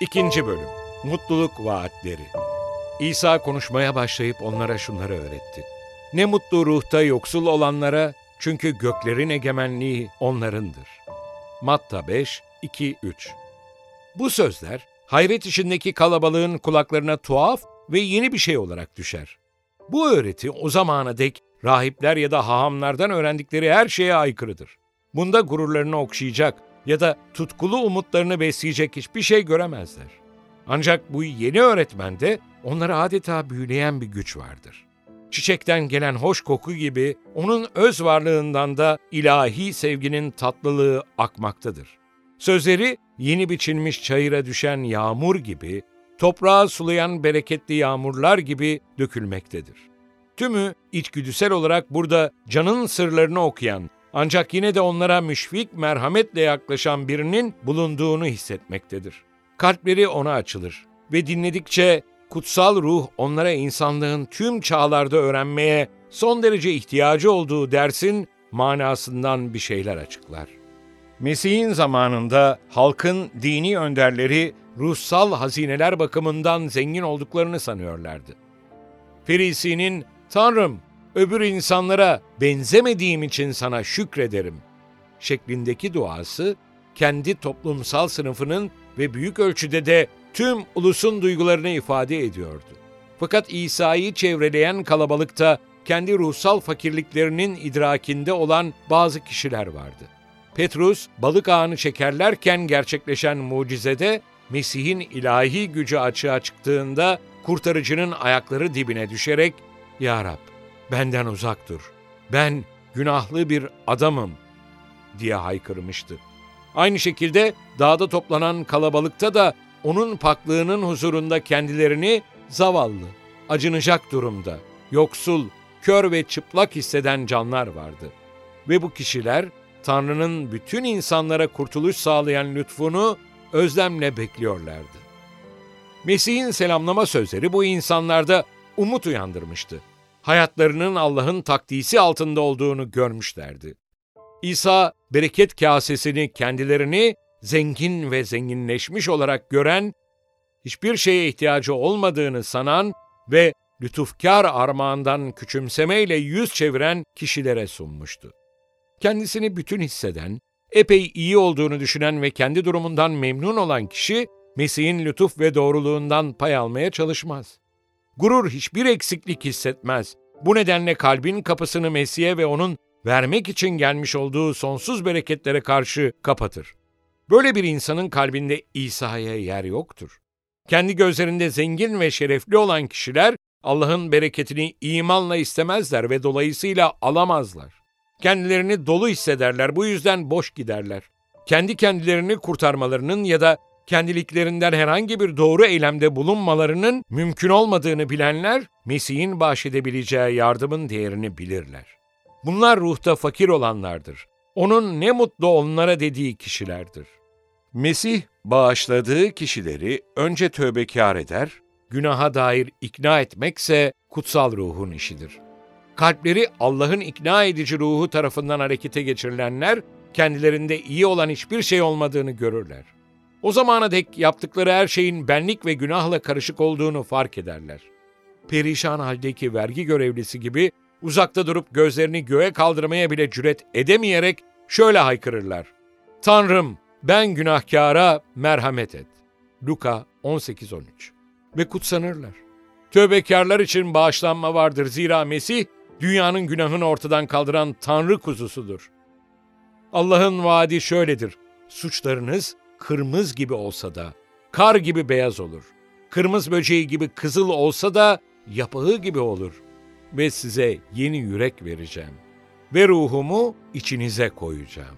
İkinci bölüm Mutluluk Vaatleri İsa konuşmaya başlayıp onlara şunları öğretti. Ne mutlu ruhta yoksul olanlara çünkü göklerin egemenliği onlarındır. Matta 5, 2, 3 Bu sözler hayret içindeki kalabalığın kulaklarına tuhaf ve yeni bir şey olarak düşer. Bu öğreti o zamana dek rahipler ya da hahamlardan öğrendikleri her şeye aykırıdır. Bunda gururlarını okşayacak ya da tutkulu umutlarını besleyecek hiçbir şey göremezler. Ancak bu yeni öğretmende onları adeta büyüleyen bir güç vardır. Çiçekten gelen hoş koku gibi onun öz varlığından da ilahi sevginin tatlılığı akmaktadır. Sözleri yeni biçilmiş çayıra düşen yağmur gibi, toprağı sulayan bereketli yağmurlar gibi dökülmektedir. Tümü içgüdüsel olarak burada canın sırlarını okuyan, ancak yine de onlara müşfik merhametle yaklaşan birinin bulunduğunu hissetmektedir. Kalpleri ona açılır ve dinledikçe kutsal ruh onlara insanlığın tüm çağlarda öğrenmeye son derece ihtiyacı olduğu dersin manasından bir şeyler açıklar. Mesih'in zamanında halkın dini önderleri ruhsal hazineler bakımından zengin olduklarını sanıyorlardı. Ferisi'nin Tanrım öbür insanlara benzemediğim için sana şükrederim şeklindeki duası kendi toplumsal sınıfının ve büyük ölçüde de tüm ulusun duygularını ifade ediyordu. Fakat İsa'yı çevreleyen kalabalıkta kendi ruhsal fakirliklerinin idrakinde olan bazı kişiler vardı. Petrus balık ağını çekerlerken gerçekleşen mucizede Mesih'in ilahi gücü açığa çıktığında kurtarıcının ayakları dibine düşerek "Ya Rab, benden uzak dur. Ben günahlı bir adamım." diye haykırmıştı. Aynı şekilde dağda toplanan kalabalıkta da onun paklığının huzurunda kendilerini zavallı, acınacak durumda, yoksul, kör ve çıplak hisseden canlar vardı. Ve bu kişiler Tanrı'nın bütün insanlara kurtuluş sağlayan lütfunu özlemle bekliyorlardı. Mesih'in selamlama sözleri bu insanlarda umut uyandırmıştı. Hayatlarının Allah'ın takdisi altında olduğunu görmüşlerdi. İsa bereket kasesini kendilerini zengin ve zenginleşmiş olarak gören, hiçbir şeye ihtiyacı olmadığını sanan ve lütufkar armağandan küçümsemeyle yüz çeviren kişilere sunmuştu. Kendisini bütün hisseden, epey iyi olduğunu düşünen ve kendi durumundan memnun olan kişi, Mesih'in lütuf ve doğruluğundan pay almaya çalışmaz. Gurur hiçbir eksiklik hissetmez. Bu nedenle kalbin kapısını Mesih'e ve onun vermek için gelmiş olduğu sonsuz bereketlere karşı kapatır. Böyle bir insanın kalbinde İsa'ya yer yoktur. Kendi gözlerinde zengin ve şerefli olan kişiler Allah'ın bereketini imanla istemezler ve dolayısıyla alamazlar. Kendilerini dolu hissederler, bu yüzden boş giderler. Kendi kendilerini kurtarmalarının ya da kendiliklerinden herhangi bir doğru eylemde bulunmalarının mümkün olmadığını bilenler, Mesih'in bahşedebileceği yardımın değerini bilirler. Bunlar ruhta fakir olanlardır. Onun ne mutlu onlara dediği kişilerdir. Mesih bağışladığı kişileri önce tövbekar eder, günaha dair ikna etmekse kutsal ruhun işidir. Kalpleri Allah'ın ikna edici ruhu tarafından harekete geçirilenler, kendilerinde iyi olan hiçbir şey olmadığını görürler. O zamana dek yaptıkları her şeyin benlik ve günahla karışık olduğunu fark ederler. Perişan haldeki vergi görevlisi gibi uzakta durup gözlerini göğe kaldırmaya bile cüret edemeyerek şöyle haykırırlar. Tanrım ben günahkara merhamet et. Luka 18-13 Ve kutsanırlar. Tövbekarlar için bağışlanma vardır zira Mesih dünyanın günahını ortadan kaldıran Tanrı kuzusudur. Allah'ın vaadi şöyledir. Suçlarınız kırmızı gibi olsa da kar gibi beyaz olur. Kırmızı böceği gibi kızıl olsa da yapağı gibi olur. Ve size yeni yürek vereceğim. Ve ruhumu içinize koyacağım.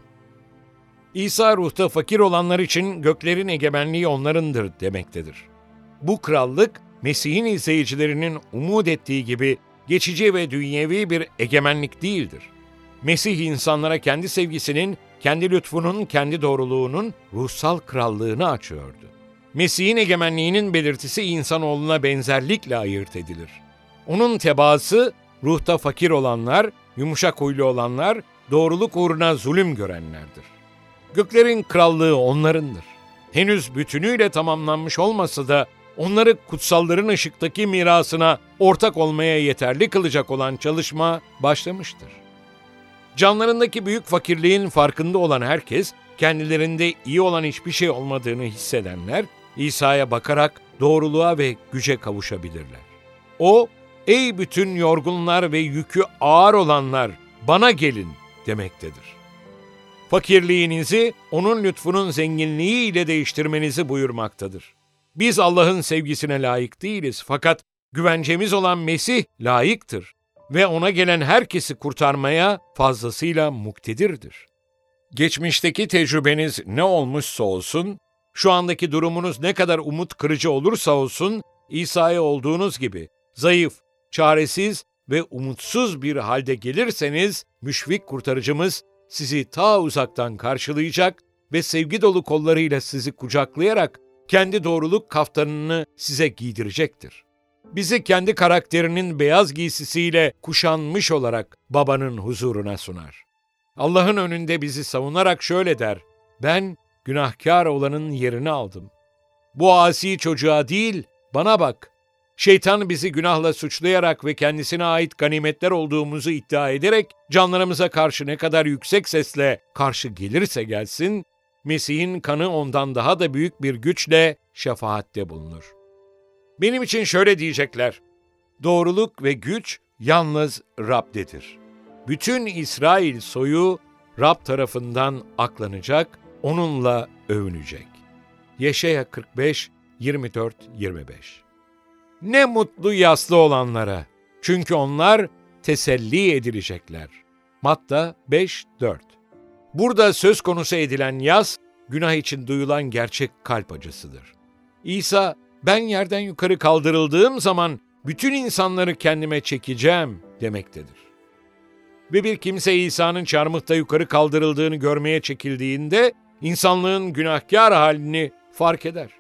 İsa ruhta fakir olanlar için göklerin egemenliği onlarındır demektedir. Bu krallık Mesih'in izleyicilerinin umut ettiği gibi geçici ve dünyevi bir egemenlik değildir. Mesih insanlara kendi sevgisinin, kendi lütfunun, kendi doğruluğunun ruhsal krallığını açıyordu. Mesih'in egemenliğinin belirtisi insanoğluna benzerlikle ayırt edilir. Onun tebaası ruhta fakir olanlar, yumuşak huylu olanlar, doğruluk uğruna zulüm görenlerdir. Göklerin krallığı onlarındır. henüz bütünüyle tamamlanmış olmasa da onları kutsalların ışıktaki mirasına ortak olmaya yeterli kılacak olan çalışma başlamıştır. Canlarındaki büyük fakirliğin farkında olan herkes, kendilerinde iyi olan hiçbir şey olmadığını hissedenler, İsa'ya bakarak doğruluğa ve güce kavuşabilirler. O, ey bütün yorgunlar ve yükü ağır olanlar, bana gelin demektedir. Fakirliğinizi onun lütfunun zenginliği ile değiştirmenizi buyurmaktadır. Biz Allah'ın sevgisine layık değiliz fakat güvencemiz olan Mesih layıktır ve ona gelen herkesi kurtarmaya fazlasıyla muktedirdir. Geçmişteki tecrübeniz ne olmuşsa olsun, şu andaki durumunuz ne kadar umut kırıcı olursa olsun, İsa'ya olduğunuz gibi zayıf, çaresiz ve umutsuz bir halde gelirseniz, müşfik kurtarıcımız sizi ta uzaktan karşılayacak ve sevgi dolu kollarıyla sizi kucaklayarak kendi doğruluk kaftanını size giydirecektir. Bizi kendi karakterinin beyaz giysisiyle kuşanmış olarak babanın huzuruna sunar. Allah'ın önünde bizi savunarak şöyle der, ben günahkar olanın yerini aldım. Bu asi çocuğa değil, bana bak. Şeytan bizi günahla suçlayarak ve kendisine ait ganimetler olduğumuzu iddia ederek canlarımıza karşı ne kadar yüksek sesle karşı gelirse gelsin, Mesih'in kanı ondan daha da büyük bir güçle şefaatte bulunur. Benim için şöyle diyecekler, doğruluk ve güç yalnız Rab'dedir. Bütün İsrail soyu Rab tarafından aklanacak, onunla övünecek. Yeşaya 45, 24, 25 Ne mutlu yaslı olanlara, çünkü onlar teselli edilecekler. Matta 5, 4 Burada söz konusu edilen yas, günah için duyulan gerçek kalp acısıdır. İsa, ben yerden yukarı kaldırıldığım zaman bütün insanları kendime çekeceğim demektedir. Ve bir kimse İsa'nın çarmıhta yukarı kaldırıldığını görmeye çekildiğinde insanlığın günahkar halini fark eder.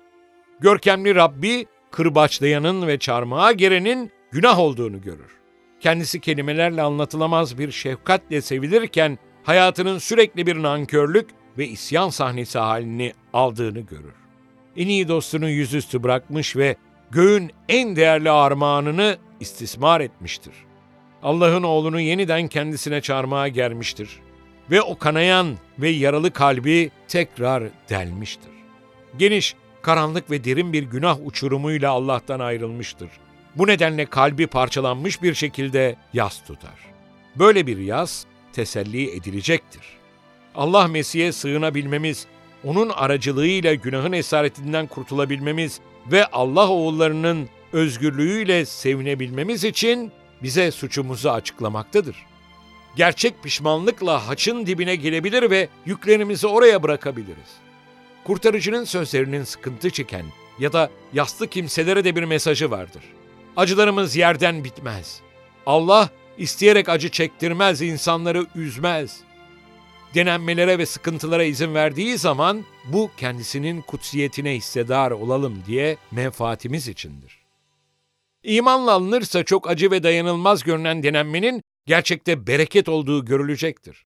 Görkemli Rabbi kırbaçlayanın ve çarmıha gerenin günah olduğunu görür. Kendisi kelimelerle anlatılamaz bir şefkatle sevilirken hayatının sürekli bir nankörlük ve isyan sahnesi halini aldığını görür. En iyi dostunu yüzüstü bırakmış ve göğün en değerli armağanını istismar etmiştir. Allah'ın oğlunu yeniden kendisine çarmıha germiştir ve o kanayan ve yaralı kalbi tekrar delmiştir. Geniş, karanlık ve derin bir günah uçurumuyla Allah'tan ayrılmıştır. Bu nedenle kalbi parçalanmış bir şekilde yas tutar. Böyle bir yas teselli edilecektir. Allah Mesih'e sığınabilmemiz, onun aracılığıyla günahın esaretinden kurtulabilmemiz ve Allah oğullarının özgürlüğüyle sevinebilmemiz için bize suçumuzu açıklamaktadır. Gerçek pişmanlıkla haçın dibine gelebilir ve yüklerimizi oraya bırakabiliriz. Kurtarıcının sözlerinin sıkıntı çeken ya da yaslı kimselere de bir mesajı vardır. Acılarımız yerden bitmez. Allah isteyerek acı çektirmez, insanları üzmez. Denenmelere ve sıkıntılara izin verdiği zaman bu kendisinin kutsiyetine hissedar olalım diye menfaatimiz içindir. İmanla alınırsa çok acı ve dayanılmaz görünen denenmenin gerçekte bereket olduğu görülecektir.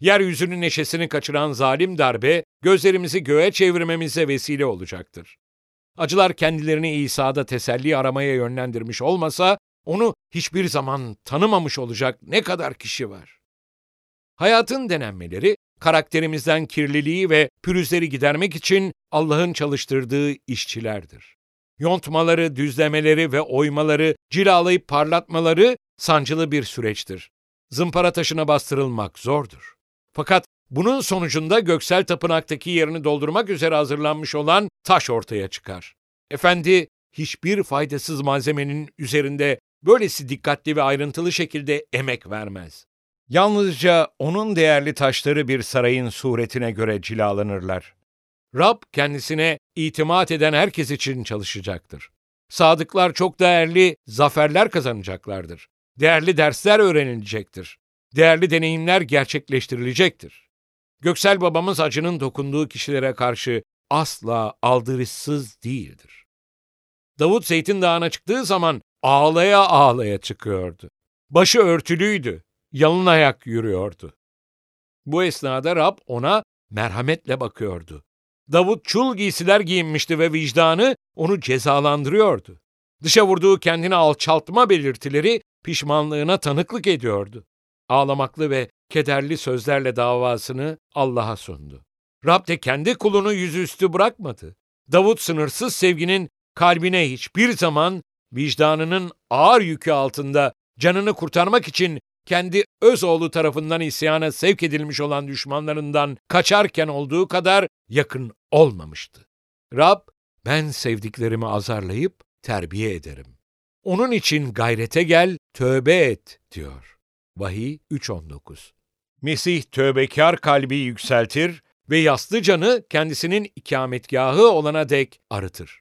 Yeryüzünün neşesini kaçıran zalim darbe gözlerimizi göğe çevirmemize vesile olacaktır. Acılar kendilerini İsa'da teselli aramaya yönlendirmiş olmasa onu hiçbir zaman tanımamış olacak ne kadar kişi var. Hayatın denenmeleri karakterimizden kirliliği ve pürüzleri gidermek için Allah'ın çalıştırdığı işçilerdir. Yontmaları, düzlemeleri ve oymaları, cilalayıp parlatmaları sancılı bir süreçtir. Zımpara taşına bastırılmak zordur. Fakat bunun sonucunda göksel tapınaktaki yerini doldurmak üzere hazırlanmış olan taş ortaya çıkar. Efendi hiçbir faydasız malzemenin üzerinde böylesi dikkatli ve ayrıntılı şekilde emek vermez. Yalnızca onun değerli taşları bir sarayın suretine göre cilalanırlar. Rab kendisine itimat eden herkes için çalışacaktır. Sadıklar çok değerli zaferler kazanacaklardır. Değerli dersler öğrenilecektir. Değerli deneyimler gerçekleştirilecektir. Göksel babamız acının dokunduğu kişilere karşı asla aldırışsız değildir. Davut Zeytin Dağı'na çıktığı zaman ağlaya ağlaya çıkıyordu. Başı örtülüydü, yalın ayak yürüyordu. Bu esnada Rab ona merhametle bakıyordu. Davut çul giysiler giyinmişti ve vicdanı onu cezalandırıyordu. Dışa vurduğu kendini alçaltma belirtileri pişmanlığına tanıklık ediyordu. Ağlamaklı ve kederli sözlerle davasını Allah'a sundu. Rab de kendi kulunu yüzüstü bırakmadı. Davut sınırsız sevginin kalbine hiçbir zaman vicdanının ağır yükü altında canını kurtarmak için kendi öz oğlu tarafından isyana sevk edilmiş olan düşmanlarından kaçarken olduğu kadar yakın olmamıştı. Rab, ben sevdiklerimi azarlayıp terbiye ederim. Onun için gayrete gel, tövbe et, diyor. Vahiy 3.19 Mesih tövbekar kalbi yükseltir ve yaslı canı kendisinin ikametgahı olana dek arıtır.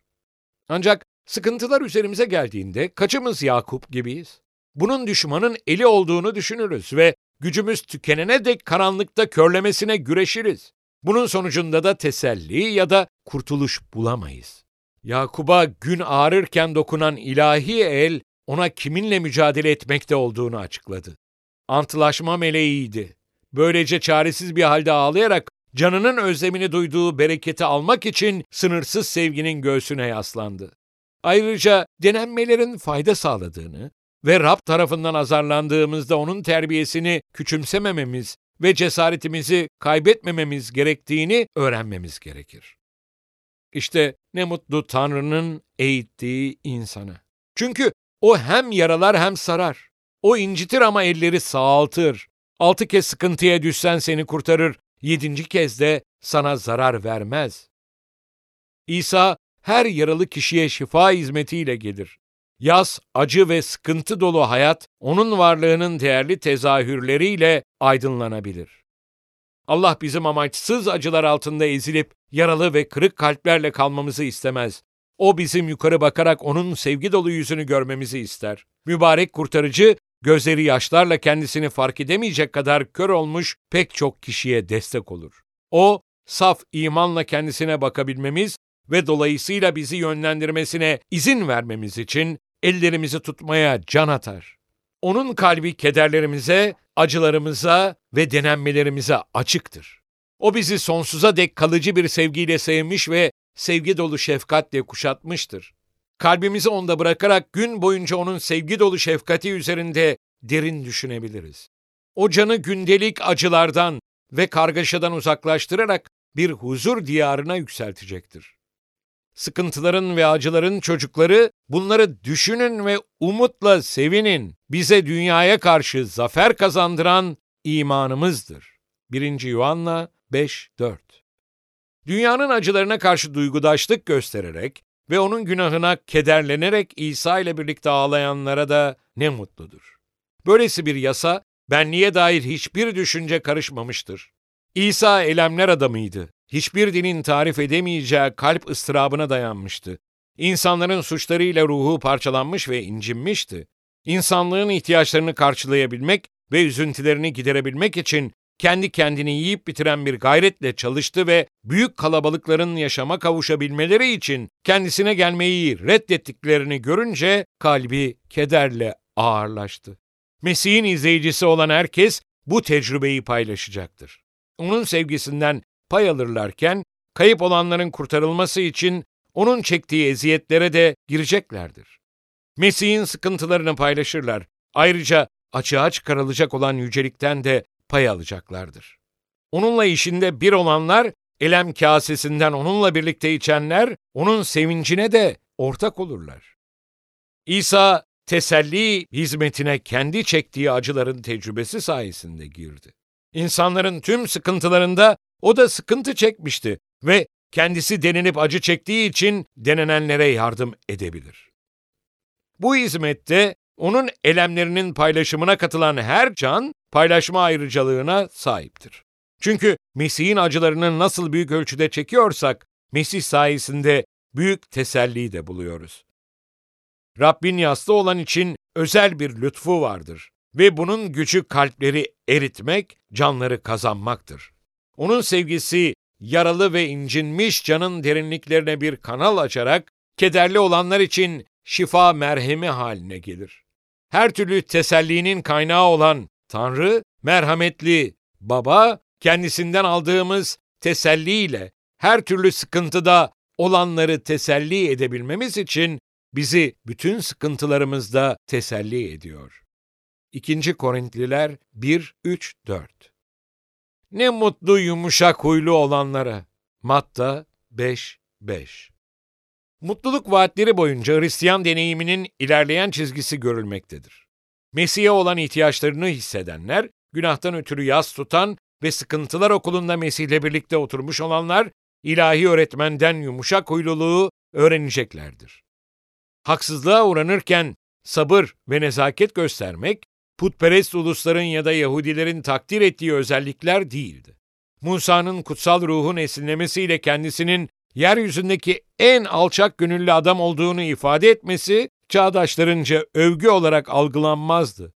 Ancak sıkıntılar üzerimize geldiğinde kaçımız Yakup gibiyiz? Bunun düşmanın eli olduğunu düşünürüz ve gücümüz tükenene dek karanlıkta körlemesine güreşiriz. Bunun sonucunda da teselli ya da kurtuluş bulamayız. Yakub'a gün ağrırken dokunan ilahi el ona kiminle mücadele etmekte olduğunu açıkladı. Antlaşma meleğiydi. Böylece çaresiz bir halde ağlayarak canının özlemini duyduğu bereketi almak için sınırsız sevginin göğsüne yaslandı. Ayrıca denenmelerin fayda sağladığını ve Rab tarafından azarlandığımızda onun terbiyesini küçümsemememiz ve cesaretimizi kaybetmememiz gerektiğini öğrenmemiz gerekir. İşte ne mutlu Tanrı'nın eğittiği insana. Çünkü o hem yaralar hem sarar. O incitir ama elleri sağaltır. Altı kez sıkıntıya düşsen seni kurtarır, yedinci kez de sana zarar vermez. İsa her yaralı kişiye şifa hizmetiyle gelir. Yaz, acı ve sıkıntı dolu hayat onun varlığının değerli tezahürleriyle aydınlanabilir. Allah bizim amaçsız acılar altında ezilip yaralı ve kırık kalplerle kalmamızı istemez. O bizim yukarı bakarak onun sevgi dolu yüzünü görmemizi ister. Mübarek kurtarıcı gözleri yaşlarla kendisini fark edemeyecek kadar kör olmuş pek çok kişiye destek olur. O, saf imanla kendisine bakabilmemiz ve dolayısıyla bizi yönlendirmesine izin vermemiz için ellerimizi tutmaya can atar. Onun kalbi kederlerimize, acılarımıza ve denenmelerimize açıktır. O bizi sonsuza dek kalıcı bir sevgiyle sevmiş ve sevgi dolu şefkatle kuşatmıştır. Kalbimizi onda bırakarak gün boyunca onun sevgi dolu şefkati üzerinde derin düşünebiliriz. O canı gündelik acılardan ve kargaşadan uzaklaştırarak bir huzur diyarına yükseltecektir. Sıkıntıların ve acıların çocukları bunları düşünün ve umutla sevinin. Bize dünyaya karşı zafer kazandıran imanımızdır. 1. Yuhanna 5-4 Dünyanın acılarına karşı duygudaşlık göstererek ve onun günahına kederlenerek İsa ile birlikte ağlayanlara da ne mutludur. Böylesi bir yasa benliğe dair hiçbir düşünce karışmamıştır. İsa elemler adamıydı. Hiçbir dinin tarif edemeyeceği kalp ıstırabına dayanmıştı. İnsanların suçlarıyla ruhu parçalanmış ve incinmişti. İnsanlığın ihtiyaçlarını karşılayabilmek ve üzüntülerini giderebilmek için kendi kendini yiyip bitiren bir gayretle çalıştı ve büyük kalabalıkların yaşama kavuşabilmeleri için kendisine gelmeyi reddettiklerini görünce kalbi kederle ağırlaştı. Mesih'in izleyicisi olan herkes bu tecrübeyi paylaşacaktır. Onun sevgisinden pay alırlarken kayıp olanların kurtarılması için onun çektiği eziyetlere de gireceklerdir. Mesih'in sıkıntılarını paylaşırlar. Ayrıca açığa çıkarılacak olan yücelikten de pay alacaklardır. Onunla işinde bir olanlar, elem kasesinden onunla birlikte içenler, onun sevincine de ortak olurlar. İsa, teselli hizmetine kendi çektiği acıların tecrübesi sayesinde girdi. İnsanların tüm sıkıntılarında o da sıkıntı çekmişti ve kendisi denenip acı çektiği için denenenlere yardım edebilir. Bu hizmette onun elemlerinin paylaşımına katılan her can paylaşma ayrıcalığına sahiptir. Çünkü Mesih'in acılarını nasıl büyük ölçüde çekiyorsak, Mesih sayesinde büyük teselli de buluyoruz. Rabbin yaslı olan için özel bir lütfu vardır ve bunun gücü kalpleri eritmek, canları kazanmaktır. Onun sevgisi yaralı ve incinmiş canın derinliklerine bir kanal açarak kederli olanlar için şifa merhemi haline gelir. Her türlü tesellinin kaynağı olan Tanrı, merhametli Baba, kendisinden aldığımız teselliyle her türlü sıkıntıda olanları teselli edebilmemiz için bizi bütün sıkıntılarımızda teselli ediyor. 2. Korintliler 1 3 4. Ne mutlu yumuşak huylu olanlara. Matta 5 5. Mutluluk vaatleri boyunca Hristiyan deneyiminin ilerleyen çizgisi görülmektedir. Mesih'e olan ihtiyaçlarını hissedenler, günahtan ötürü yas tutan ve sıkıntılar okulunda Mesih'le birlikte oturmuş olanlar, ilahi öğretmenden yumuşak huyluluğu öğreneceklerdir. Haksızlığa uğranırken sabır ve nezaket göstermek, putperest ulusların ya da Yahudilerin takdir ettiği özellikler değildi. Musa'nın kutsal ruhun esinlemesiyle kendisinin yeryüzündeki en alçak gönüllü adam olduğunu ifade etmesi, çağdaşlarınca övgü olarak algılanmazdı.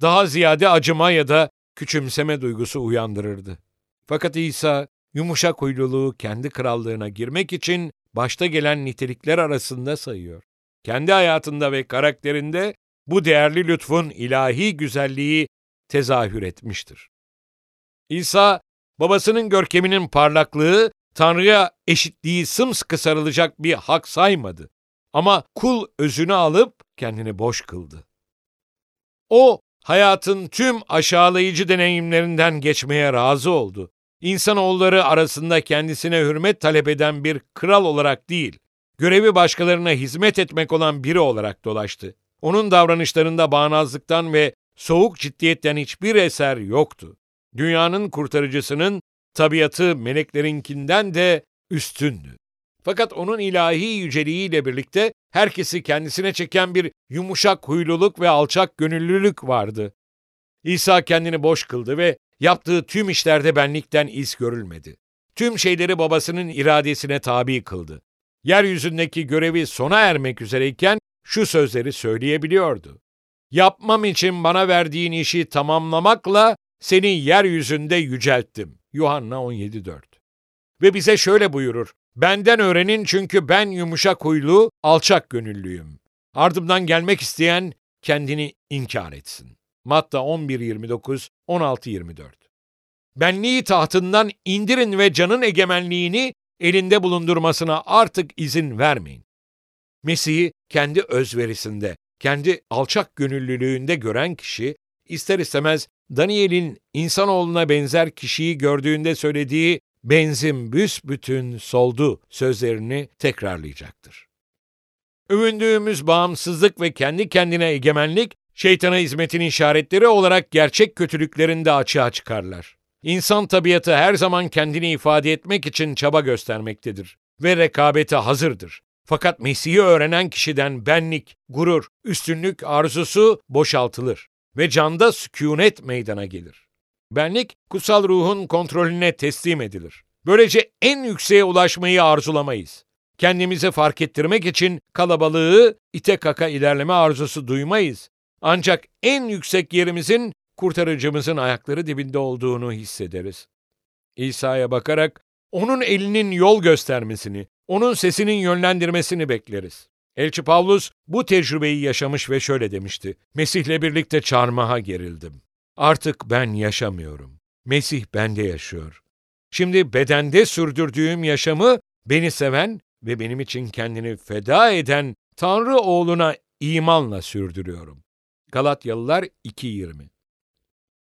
Daha ziyade acıma ya da küçümseme duygusu uyandırırdı. Fakat İsa, yumuşak huyluluğu kendi krallığına girmek için başta gelen nitelikler arasında sayıyor. Kendi hayatında ve karakterinde bu değerli lütfun ilahi güzelliği tezahür etmiştir. İsa, babasının görkeminin parlaklığı, Tanrı'ya eşitliği sımsıkı sarılacak bir hak saymadı. Ama kul özünü alıp kendini boş kıldı. O, hayatın tüm aşağılayıcı deneyimlerinden geçmeye razı oldu. İnsanoğulları arasında kendisine hürmet talep eden bir kral olarak değil, görevi başkalarına hizmet etmek olan biri olarak dolaştı. Onun davranışlarında bağnazlıktan ve soğuk ciddiyetten hiçbir eser yoktu. Dünyanın kurtarıcısının tabiatı meleklerinkinden de üstündü. Fakat onun ilahi yüceliğiyle birlikte herkesi kendisine çeken bir yumuşak huyluluk ve alçak gönüllülük vardı. İsa kendini boş kıldı ve yaptığı tüm işlerde benlikten iz görülmedi. Tüm şeyleri babasının iradesine tabi kıldı. Yeryüzündeki görevi sona ermek üzereyken şu sözleri söyleyebiliyordu. Yapmam için bana verdiğin işi tamamlamakla seni yeryüzünde yücelttim. Yuhanna 17.4 Ve bize şöyle buyurur. Benden öğrenin çünkü ben yumuşak huylu, alçak gönüllüyüm. Ardımdan gelmek isteyen kendini inkar etsin. Matta 11.29, 16.24 Benliği tahtından indirin ve canın egemenliğini elinde bulundurmasına artık izin vermeyin. Mesih'i kendi özverisinde, kendi alçak gönüllülüğünde gören kişi, ister istemez Daniel'in insanoğluna benzer kişiyi gördüğünde söylediği benzin büsbütün soldu sözlerini tekrarlayacaktır. Övündüğümüz bağımsızlık ve kendi kendine egemenlik, şeytana hizmetin işaretleri olarak gerçek kötülüklerini de açığa çıkarlar. İnsan tabiatı her zaman kendini ifade etmek için çaba göstermektedir ve rekabete hazırdır. Fakat Mesih'i öğrenen kişiden benlik, gurur, üstünlük arzusu boşaltılır ve canda sükunet meydana gelir. Benlik, kutsal ruhun kontrolüne teslim edilir. Böylece en yükseğe ulaşmayı arzulamayız. Kendimizi fark ettirmek için kalabalığı ite kaka ilerleme arzusu duymayız. Ancak en yüksek yerimizin kurtarıcımızın ayakları dibinde olduğunu hissederiz. İsa'ya bakarak onun elinin yol göstermesini, onun sesinin yönlendirmesini bekleriz. Elçi Pavlus bu tecrübeyi yaşamış ve şöyle demişti. Mesih'le birlikte çarmıha gerildim. Artık ben yaşamıyorum. Mesih bende yaşıyor. Şimdi bedende sürdürdüğüm yaşamı beni seven ve benim için kendini feda eden Tanrı oğluna imanla sürdürüyorum. Galatyalılar 2.20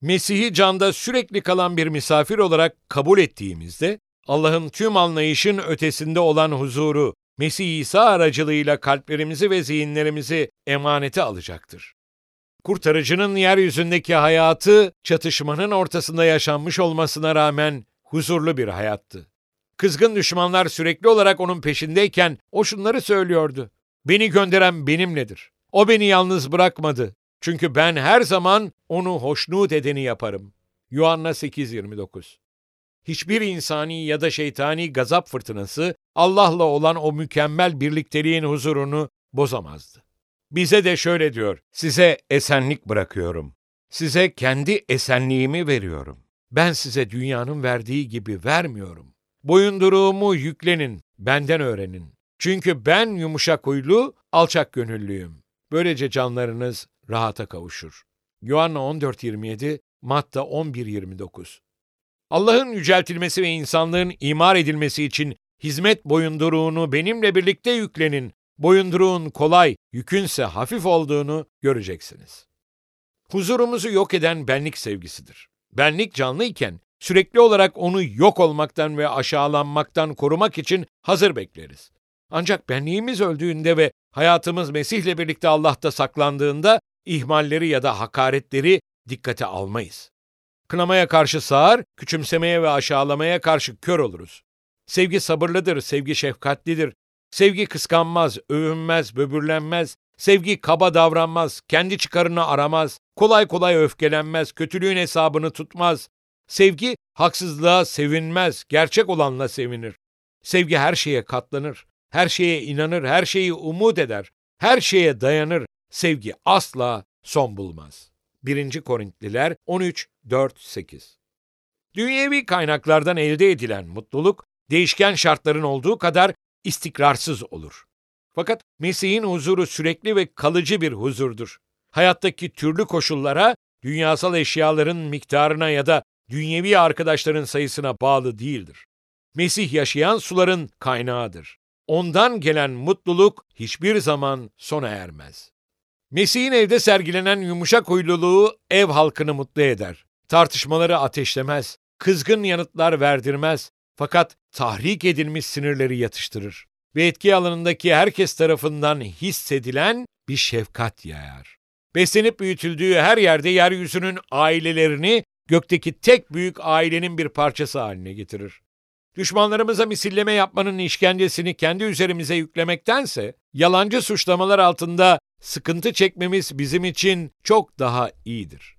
Mesih'i canda sürekli kalan bir misafir olarak kabul ettiğimizde, Allah'ın tüm anlayışın ötesinde olan huzuru, Mesih İsa aracılığıyla kalplerimizi ve zihinlerimizi emanete alacaktır. Kurtarıcının yeryüzündeki hayatı çatışmanın ortasında yaşanmış olmasına rağmen huzurlu bir hayattı. Kızgın düşmanlar sürekli olarak onun peşindeyken o şunları söylüyordu. Beni gönderen benimledir. O beni yalnız bırakmadı. Çünkü ben her zaman onu hoşnut edeni yaparım. Yuhanna 8.29 Hiçbir insani ya da şeytani gazap fırtınası Allah'la olan o mükemmel birlikteliğin huzurunu bozamazdı. Bize de şöyle diyor, size esenlik bırakıyorum. Size kendi esenliğimi veriyorum. Ben size dünyanın verdiği gibi vermiyorum. Boyunduruğumu yüklenin, benden öğrenin. Çünkü ben yumuşak huylu, alçak gönüllüyüm. Böylece canlarınız rahata kavuşur. Yuhanna 14.27, Matta 11.29 Allah'ın yüceltilmesi ve insanlığın imar edilmesi için Hizmet boyunduruğunu benimle birlikte yüklenin. Boyunduruğun kolay, yükünse hafif olduğunu göreceksiniz. Huzurumuzu yok eden benlik sevgisidir. Benlik canlı iken sürekli olarak onu yok olmaktan ve aşağılanmaktan korumak için hazır bekleriz. Ancak benliğimiz öldüğünde ve hayatımız Mesih'le birlikte Allah'ta saklandığında ihmalleri ya da hakaretleri dikkate almayız. Kınamaya karşı sağır, küçümsemeye ve aşağılamaya karşı kör oluruz. Sevgi sabırlıdır, sevgi şefkatlidir. Sevgi kıskanmaz, övünmez, böbürlenmez. Sevgi kaba davranmaz, kendi çıkarını aramaz, kolay kolay öfkelenmez, kötülüğün hesabını tutmaz. Sevgi haksızlığa sevinmez, gerçek olanla sevinir. Sevgi her şeye katlanır, her şeye inanır, her şeyi umut eder, her şeye dayanır. Sevgi asla son bulmaz. 1. Korintliler 13, 4, 8 Dünyevi kaynaklardan elde edilen mutluluk, değişken şartların olduğu kadar istikrarsız olur. Fakat Mesih'in huzuru sürekli ve kalıcı bir huzurdur. Hayattaki türlü koşullara, dünyasal eşyaların miktarına ya da dünyevi arkadaşların sayısına bağlı değildir. Mesih yaşayan suların kaynağıdır. Ondan gelen mutluluk hiçbir zaman sona ermez. Mesih'in evde sergilenen yumuşak huyluluğu ev halkını mutlu eder. Tartışmaları ateşlemez, kızgın yanıtlar verdirmez fakat tahrik edilmiş sinirleri yatıştırır ve etki alanındaki herkes tarafından hissedilen bir şefkat yayar. Beslenip büyütüldüğü her yerde yeryüzünün ailelerini gökteki tek büyük ailenin bir parçası haline getirir. Düşmanlarımıza misilleme yapmanın işkencesini kendi üzerimize yüklemektense, yalancı suçlamalar altında sıkıntı çekmemiz bizim için çok daha iyidir.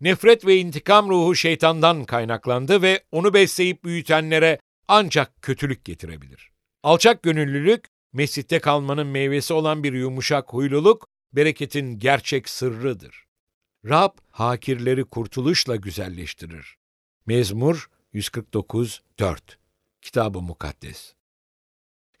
Nefret ve intikam ruhu şeytandan kaynaklandı ve onu besleyip büyütenlere ancak kötülük getirebilir. Alçak gönüllülük, mescitte kalmanın meyvesi olan bir yumuşak huyluluk, bereketin gerçek sırrıdır. Rab, hakirleri kurtuluşla güzelleştirir. Mezmur 149 4 Kitab-ı Mukaddes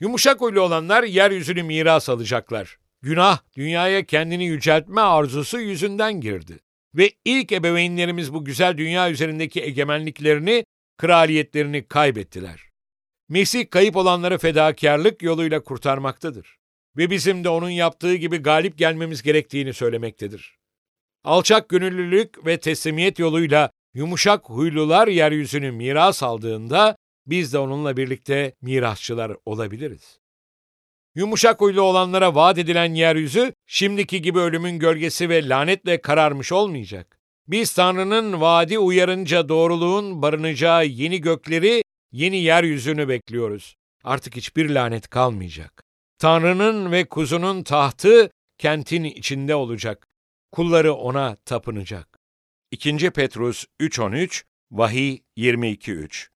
Yumuşak huylu olanlar yeryüzünü miras alacaklar. Günah, dünyaya kendini yüceltme arzusu yüzünden girdi. Ve ilk ebeveynlerimiz bu güzel dünya üzerindeki egemenliklerini, kraliyetlerini kaybettiler. Mesih kayıp olanları fedakarlık yoluyla kurtarmaktadır. Ve bizim de onun yaptığı gibi galip gelmemiz gerektiğini söylemektedir. Alçak gönüllülük ve teslimiyet yoluyla yumuşak huylular yeryüzünü miras aldığında biz de onunla birlikte mirasçılar olabiliriz. Yumuşak huylu olanlara vaat edilen yeryüzü şimdiki gibi ölümün gölgesi ve lanetle kararmış olmayacak. Biz Tanrı'nın vaadi uyarınca doğruluğun barınacağı yeni gökleri, yeni yeryüzünü bekliyoruz. Artık hiçbir lanet kalmayacak. Tanrı'nın ve kuzunun tahtı kentin içinde olacak. Kulları ona tapınacak. 2. Petrus 3.13, Vahiy 22.3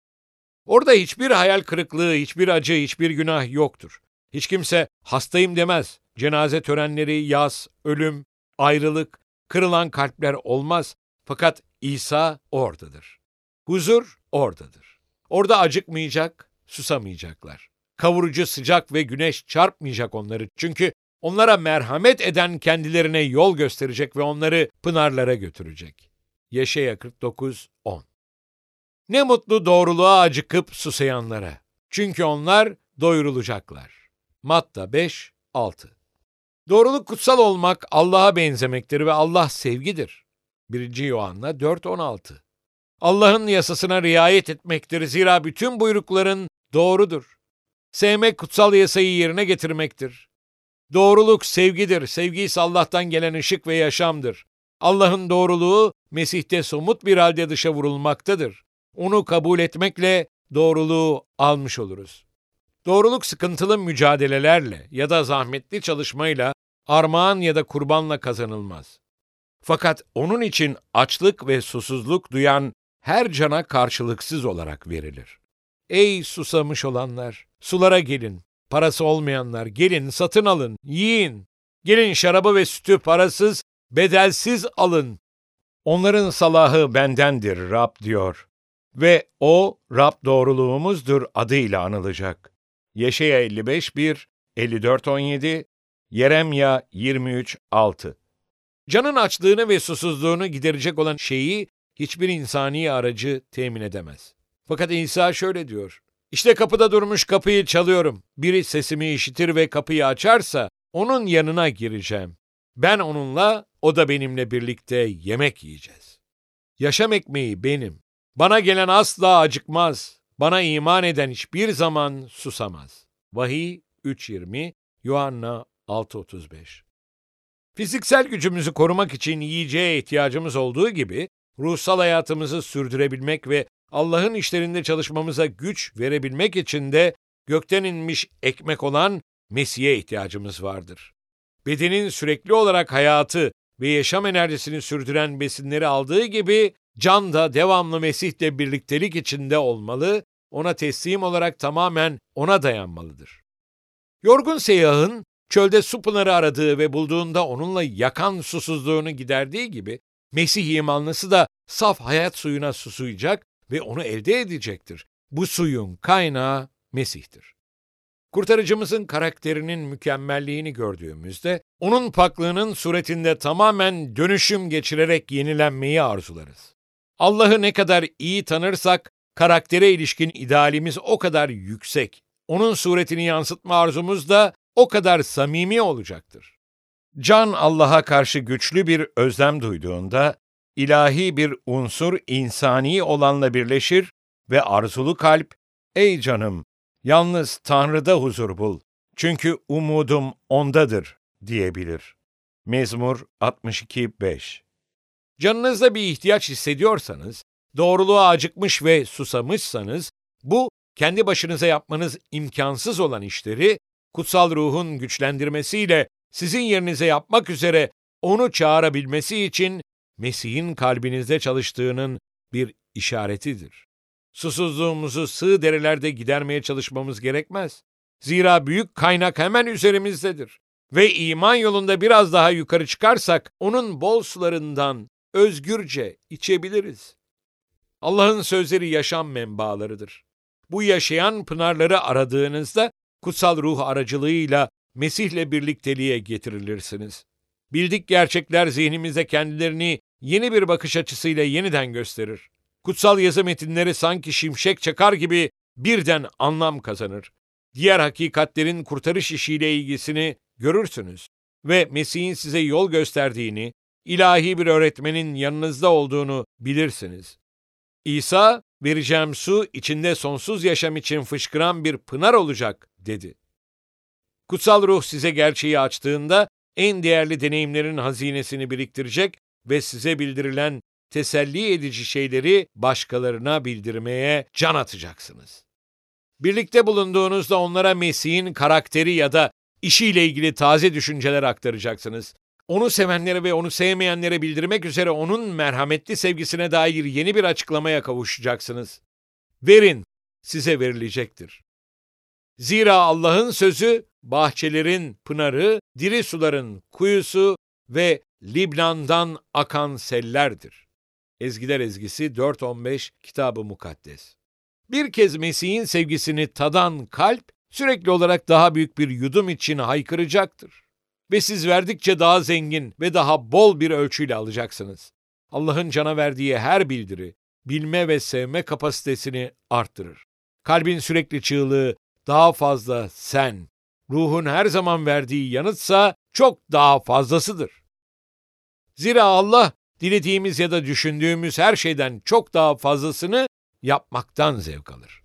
Orada hiçbir hayal kırıklığı, hiçbir acı, hiçbir günah yoktur. Hiç kimse hastayım demez. Cenaze törenleri, yaz, ölüm, ayrılık, kırılan kalpler olmaz. Fakat İsa oradadır. Huzur oradadır. Orada acıkmayacak, susamayacaklar. Kavurucu sıcak ve güneş çarpmayacak onları. Çünkü onlara merhamet eden kendilerine yol gösterecek ve onları pınarlara götürecek. Yeşaya 49 10 Ne mutlu doğruluğa acıkıp susayanlara. Çünkü onlar doyurulacaklar. Matta 5 6 Doğruluk kutsal olmak Allah'a benzemektir ve Allah sevgidir. 1. Yohanna 4 16 Allah'ın yasasına riayet etmektir zira bütün buyrukların doğrudur. Sevmek kutsal yasayı yerine getirmektir. Doğruluk sevgidir. Sevgi ise Allah'tan gelen ışık ve yaşamdır. Allah'ın doğruluğu Mesih'te somut bir halde dışa vurulmaktadır. Onu kabul etmekle doğruluğu almış oluruz. Doğruluk sıkıntılı mücadelelerle ya da zahmetli çalışmayla, armağan ya da kurbanla kazanılmaz. Fakat onun için açlık ve susuzluk duyan her cana karşılıksız olarak verilir. Ey susamış olanlar, sulara gelin. Parası olmayanlar gelin satın alın, yiyin. Gelin şarabı ve sütü parasız, bedelsiz alın. Onların salahı bendendir Rab diyor. Ve o Rab doğruluğumuzdur adıyla anılacak. Yeşaya 55 1, 54 17, Yeremya 23 6. Canın açlığını ve susuzluğunu giderecek olan şeyi hiçbir insani aracı temin edemez. Fakat İsa şöyle diyor. İşte kapıda durmuş kapıyı çalıyorum. Biri sesimi işitir ve kapıyı açarsa onun yanına gireceğim. Ben onunla, o da benimle birlikte yemek yiyeceğiz. Yaşam ekmeği benim. Bana gelen asla acıkmaz. Bana iman eden hiçbir zaman susamaz. Vahiy 3.20, Yuhanna 6.35 Fiziksel gücümüzü korumak için yiyeceğe ihtiyacımız olduğu gibi, ruhsal hayatımızı sürdürebilmek ve Allah'ın işlerinde çalışmamıza güç verebilmek için de gökten inmiş ekmek olan Mesih'e ihtiyacımız vardır. Bedenin sürekli olarak hayatı ve yaşam enerjisini sürdüren besinleri aldığı gibi can da devamlı Mesih'le birliktelik içinde olmalı, ona teslim olarak tamamen ona dayanmalıdır. Yorgun seyyahın çölde su pınarı aradığı ve bulduğunda onunla yakan susuzluğunu giderdiği gibi Mesih imanlısı da saf hayat suyuna susuyacak ve onu elde edecektir. Bu suyun kaynağı Mesih'tir. Kurtarıcımızın karakterinin mükemmelliğini gördüğümüzde, onun paklığının suretinde tamamen dönüşüm geçirerek yenilenmeyi arzularız. Allah'ı ne kadar iyi tanırsak, karaktere ilişkin idealimiz o kadar yüksek. Onun suretini yansıtma arzumuz da o kadar samimi olacaktır. Can Allah'a karşı güçlü bir özlem duyduğunda, ilahi bir unsur insani olanla birleşir ve arzulu kalp, ''Ey canım, yalnız Tanrı'da huzur bul, çünkü umudum O'ndadır.'' diyebilir. Mezmur 62-5 Canınızda bir ihtiyaç hissediyorsanız, doğruluğa acıkmış ve susamışsanız, bu kendi başınıza yapmanız imkansız olan işleri kutsal ruhun güçlendirmesiyle sizin yerinize yapmak üzere onu çağırabilmesi için Mesih'in kalbinizde çalıştığının bir işaretidir. Susuzluğumuzu sığ derelerde gidermeye çalışmamız gerekmez. Zira büyük kaynak hemen üzerimizdedir. Ve iman yolunda biraz daha yukarı çıkarsak onun bol sularından özgürce içebiliriz. Allah'ın sözleri yaşam menbaalarıdır. Bu yaşayan pınarları aradığınızda kutsal ruh aracılığıyla Mesih'le birlikteliğe getirilirsiniz. Bildik gerçekler zihnimize kendilerini yeni bir bakış açısıyla yeniden gösterir. Kutsal yazı metinleri sanki şimşek çakar gibi birden anlam kazanır. Diğer hakikatlerin kurtarış işiyle ilgisini görürsünüz ve Mesih'in size yol gösterdiğini, ilahi bir öğretmenin yanınızda olduğunu bilirsiniz. İsa, vereceğim su içinde sonsuz yaşam için fışkıran bir pınar olacak, dedi. Kutsal ruh size gerçeği açtığında en değerli deneyimlerin hazinesini biriktirecek ve size bildirilen teselli edici şeyleri başkalarına bildirmeye can atacaksınız. Birlikte bulunduğunuzda onlara Mesih'in karakteri ya da işiyle ilgili taze düşünceler aktaracaksınız. Onu sevenlere ve onu sevmeyenlere bildirmek üzere onun merhametli sevgisine dair yeni bir açıklamaya kavuşacaksınız. Verin, size verilecektir. Zira Allah'ın sözü bahçelerin pınarı, diri suların kuyusu ve Libnan'dan akan sellerdir. Ezgiler Ezgisi 4.15 Kitabı Mukaddes. Bir kez Mesih'in sevgisini tadan kalp, sürekli olarak daha büyük bir yudum için haykıracaktır. Ve siz verdikçe daha zengin ve daha bol bir ölçüyle alacaksınız. Allah'ın cana verdiği her bildiri, bilme ve sevme kapasitesini arttırır. Kalbin sürekli çığlığı daha fazla sen, ruhun her zaman verdiği yanıtsa çok daha fazlasıdır. Zira Allah dilediğimiz ya da düşündüğümüz her şeyden çok daha fazlasını yapmaktan zevk alır.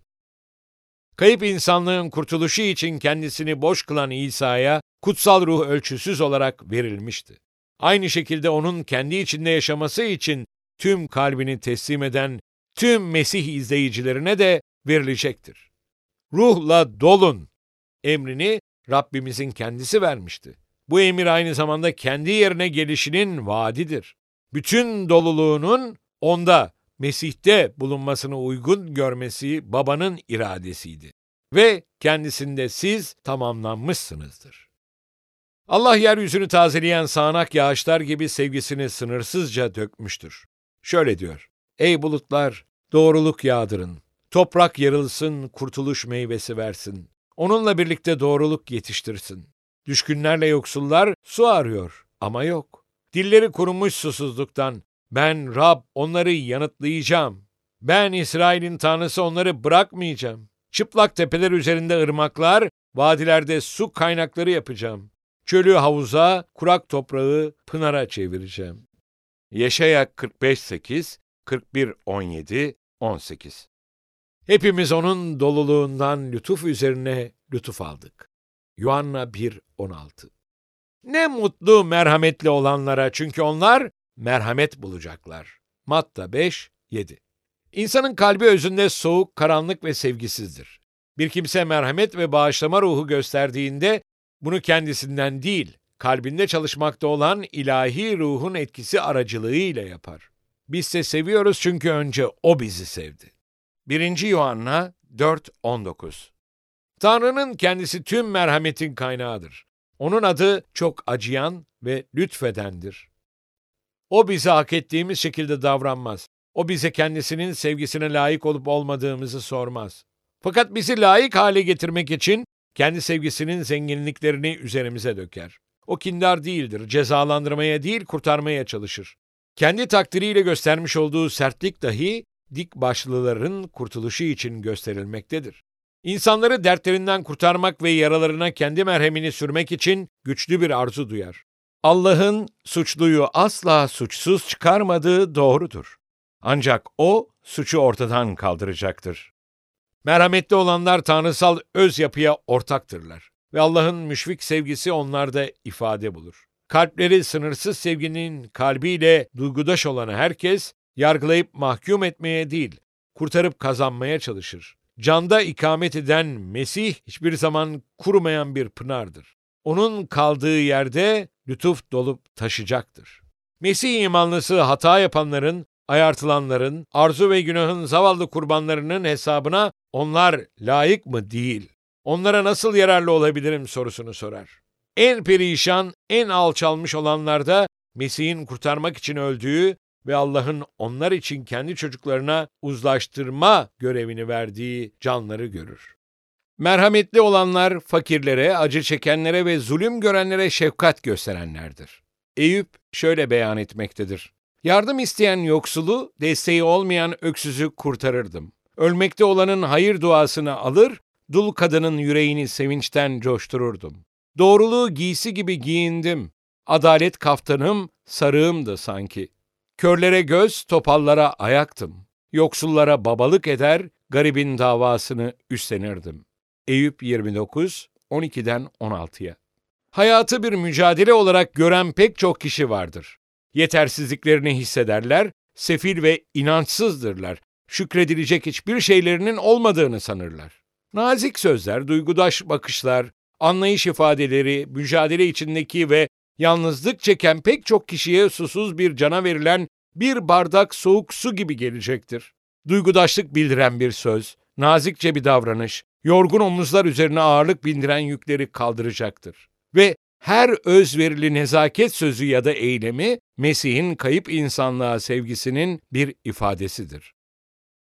Kayıp insanlığın kurtuluşu için kendisini boş kılan İsa'ya kutsal ruh ölçüsüz olarak verilmişti. Aynı şekilde onun kendi içinde yaşaması için tüm kalbini teslim eden tüm Mesih izleyicilerine de verilecektir. Ruhla dolun emrini Rabbimizin kendisi vermişti. Bu emir aynı zamanda kendi yerine gelişinin vaadidir. Bütün doluluğunun onda, Mesih'te bulunmasını uygun görmesi babanın iradesiydi. Ve kendisinde siz tamamlanmışsınızdır. Allah yeryüzünü tazeleyen sağanak yağışlar gibi sevgisini sınırsızca dökmüştür. Şöyle diyor, Ey bulutlar, doğruluk yağdırın. Toprak yarılsın, kurtuluş meyvesi versin. Onunla birlikte doğruluk yetiştirsin. Düşkünlerle yoksullar su arıyor ama yok. Dilleri kurumuş susuzluktan. Ben Rab onları yanıtlayacağım. Ben İsrail'in tanrısı onları bırakmayacağım. Çıplak tepeler üzerinde ırmaklar, vadilerde su kaynakları yapacağım. Çölü havuza, kurak toprağı pınara çevireceğim. Yeşaya 45.8, 41.17, 18 Hepimiz onun doluluğundan lütuf üzerine lütuf aldık. Yuhanna 1.16 Ne mutlu merhametli olanlara çünkü onlar merhamet bulacaklar. Matta 5, 7 İnsanın kalbi özünde soğuk, karanlık ve sevgisizdir. Bir kimse merhamet ve bağışlama ruhu gösterdiğinde bunu kendisinden değil, kalbinde çalışmakta olan ilahi ruhun etkisi aracılığıyla yapar. Biz de seviyoruz çünkü önce O bizi sevdi. 1. Yuhanna 4.19 Tanrı'nın kendisi tüm merhametin kaynağıdır. Onun adı çok acıyan ve lütfedendir. O bize hak ettiğimiz şekilde davranmaz. O bize kendisinin sevgisine layık olup olmadığımızı sormaz. Fakat bizi layık hale getirmek için kendi sevgisinin zenginliklerini üzerimize döker. O kindar değildir, cezalandırmaya değil kurtarmaya çalışır. Kendi takdiriyle göstermiş olduğu sertlik dahi dik başlıların kurtuluşu için gösterilmektedir. İnsanları dertlerinden kurtarmak ve yaralarına kendi merhemini sürmek için güçlü bir arzu duyar. Allah'ın suçluyu asla suçsuz çıkarmadığı doğrudur. Ancak o suçu ortadan kaldıracaktır. Merhametli olanlar tanrısal öz yapıya ortaktırlar ve Allah'ın müşfik sevgisi onlarda ifade bulur. Kalpleri sınırsız sevginin kalbiyle duygudaş olan herkes, yargılayıp mahkum etmeye değil, kurtarıp kazanmaya çalışır. Canda ikamet eden Mesih hiçbir zaman kurumayan bir pınardır. Onun kaldığı yerde lütuf dolup taşacaktır. Mesih imanlısı hata yapanların, ayartılanların, arzu ve günahın zavallı kurbanlarının hesabına onlar layık mı değil, onlara nasıl yararlı olabilirim sorusunu sorar. En perişan, en alçalmış olanlarda Mesih'in kurtarmak için öldüğü ve Allah'ın onlar için kendi çocuklarına uzlaştırma görevini verdiği canları görür. Merhametli olanlar fakirlere, acı çekenlere ve zulüm görenlere şefkat gösterenlerdir. Eyüp şöyle beyan etmektedir. Yardım isteyen yoksulu, desteği olmayan öksüzü kurtarırdım. Ölmekte olanın hayır duasını alır, dul kadının yüreğini sevinçten coştururdum. Doğruluğu giysi gibi giyindim. Adalet kaftanım, sarığımdı sanki. Körlere göz, topallara ayaktım. Yoksullara babalık eder, garibin davasını üstlenirdim. Eyüp 29, 12'den 16'ya. Hayatı bir mücadele olarak gören pek çok kişi vardır. Yetersizliklerini hissederler, sefil ve inançsızdırlar. Şükredilecek hiçbir şeylerinin olmadığını sanırlar. Nazik sözler, duygudaş bakışlar, anlayış ifadeleri, mücadele içindeki ve yalnızlık çeken pek çok kişiye susuz bir cana verilen bir bardak soğuk su gibi gelecektir. Duygudaşlık bildiren bir söz, nazikçe bir davranış, yorgun omuzlar üzerine ağırlık bindiren yükleri kaldıracaktır. Ve her özverili nezaket sözü ya da eylemi Mesih'in kayıp insanlığa sevgisinin bir ifadesidir.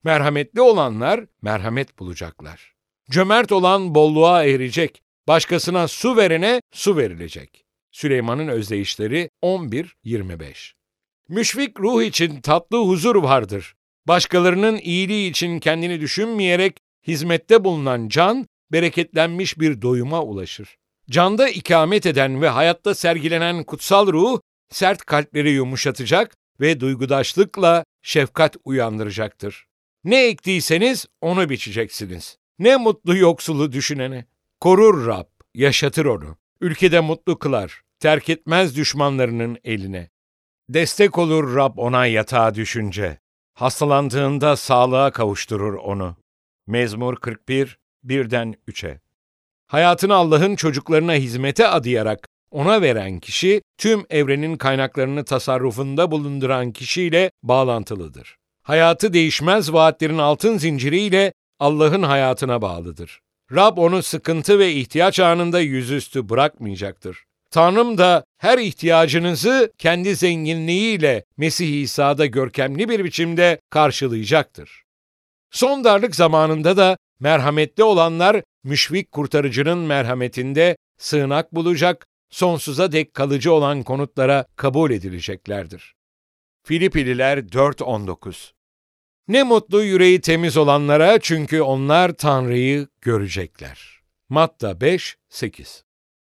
Merhametli olanlar merhamet bulacaklar. Cömert olan bolluğa erecek, başkasına su verene su verilecek. Süleyman'ın özdeyişleri 11-25 Müşfik ruh için tatlı huzur vardır. Başkalarının iyiliği için kendini düşünmeyerek hizmette bulunan can, bereketlenmiş bir doyuma ulaşır. Canda ikamet eden ve hayatta sergilenen kutsal ruh, sert kalpleri yumuşatacak ve duygudaşlıkla şefkat uyandıracaktır. Ne ektiyseniz onu biçeceksiniz. Ne mutlu yoksulu düşünene. Korur Rab, yaşatır onu. Ülkede mutlu kılar, terk etmez düşmanlarının eline. Destek olur Rab ona yatağa düşünce. Hastalandığında sağlığa kavuşturur onu. Mezmur 41, 1'den 3'e. Hayatını Allah'ın çocuklarına hizmete adayarak ona veren kişi, tüm evrenin kaynaklarını tasarrufunda bulunduran kişiyle bağlantılıdır. Hayatı değişmez vaatlerin altın zinciriyle Allah'ın hayatına bağlıdır. Rab onu sıkıntı ve ihtiyaç anında yüzüstü bırakmayacaktır. Tanrım da her ihtiyacınızı kendi zenginliğiyle Mesih İsa'da görkemli bir biçimde karşılayacaktır. Son darlık zamanında da merhametli olanlar müşfik kurtarıcının merhametinde sığınak bulacak, sonsuza dek kalıcı olan konutlara kabul edileceklerdir. Filipililer 4.19 Ne mutlu yüreği temiz olanlara çünkü onlar Tanrı'yı görecekler. Matta 5, 8